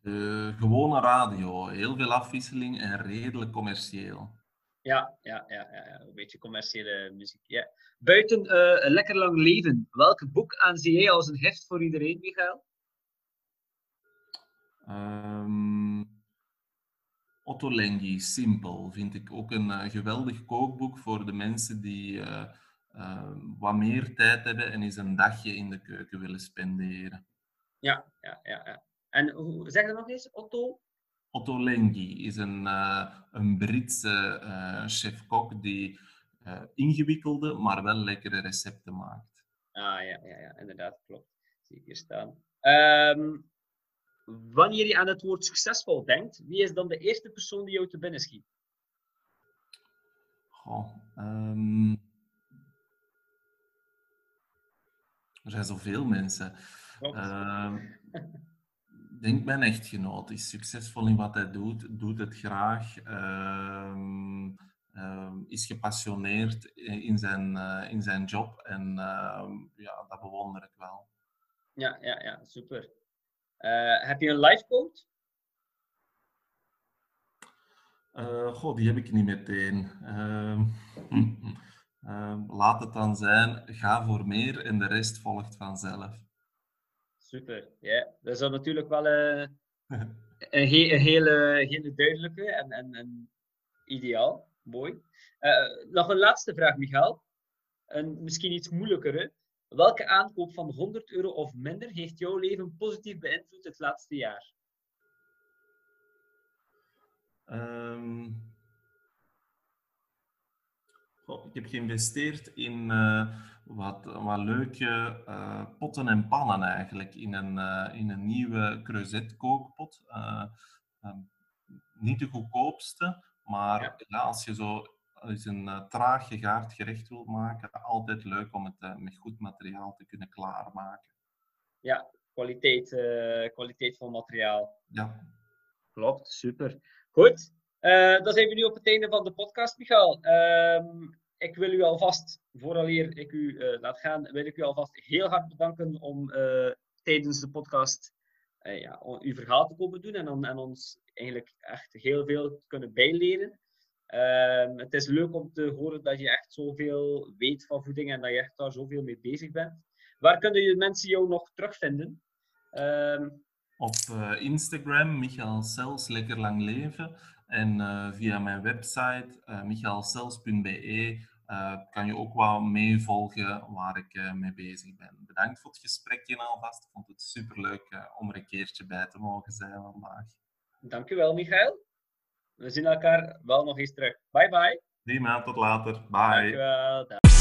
De gewone radio. Heel veel afwisseling en redelijk commercieel. Ja, ja, ja, ja, een beetje commerciële muziek. Ja. Buiten uh, een lekker lang leven, welk boek aanzie jij als een heft voor iedereen, Michael? Um, Otto Lengi, Simpel, vind ik ook een uh, geweldig kookboek voor de mensen die uh, wat meer tijd hebben en eens een dagje in de keuken willen spenderen. Ja, ja, ja. ja. En hoe, zeg dat nog eens, Otto? Otto Lengi is een, uh, een Britse uh, chef-kok die uh, ingewikkelde, maar wel lekkere recepten maakt. Ah ja, ja, ja inderdaad, klopt. Zie ik hier staan. Um, wanneer je aan het woord succesvol denkt, wie is dan de eerste persoon die jou te binnen schiet? Goh, um... er zijn zoveel mensen. denk mijn echtgenoot is succesvol in wat hij doet, doet het graag, uh, uh, is gepassioneerd in zijn, uh, in zijn job en ja, dat bewonder ik wel. Ja, ja, ja super. heb je een life quote? goh, die heb ik niet meteen. Ehm, laat het dan zijn, ga voor meer en de rest volgt vanzelf. Super, ja. Dat is dan natuurlijk wel uh, een, een, hele, hele duidelijke en, en, ideaal. Mooi. Uh, nog een laatste vraag, Michael. En misschien iets moeilijker. Welke aankoop van 100 euro of minder heeft jouw leven positief beïnvloed het laatste jaar? Goh, ik heb geïnvesteerd in uh, wat, wat leuke uh, potten en pannen eigenlijk. In een, uh, in een nieuwe creuset kookpot. Um, niet de goedkoopste, maar ja. Ja, als je zo eens een traag gegaard gerecht wilt maken, altijd leuk om het met goed materiaal te kunnen klaarmaken. Ja, kwaliteit, kwaliteit materiaal. Ja. Klopt, super. Goed, dan zijn we nu op het einde van de podcast, Michael. Ehm, ik wil u alvast, vooraleer ik u laat gaan, wil ik u alvast heel hard bedanken om tijdens de podcast uh, ja, uw verhaal te komen doen en, en ons eigenlijk echt heel veel kunnen bijleren. Ehm, het is leuk om te horen dat je echt zoveel weet van voeding en dat je echt daar zoveel mee bezig bent. Waar kunnen je mensen jou nog terugvinden? Ehm, Op Instagram, Michael Cels, Lekker Lang Leven. En via mijn website, uh, michaelcels.be, uh, kan je ook wel meevolgen waar ik uh, mee bezig ben. Bedankt voor het gesprekje alvast. Ik vond het superleuk uh, om er een keertje bij te mogen zijn vandaag. Dankjewel, Michael. We zien elkaar wel nog eens terug. Bye bye. Prima, tot later. Bye. Dankjewel.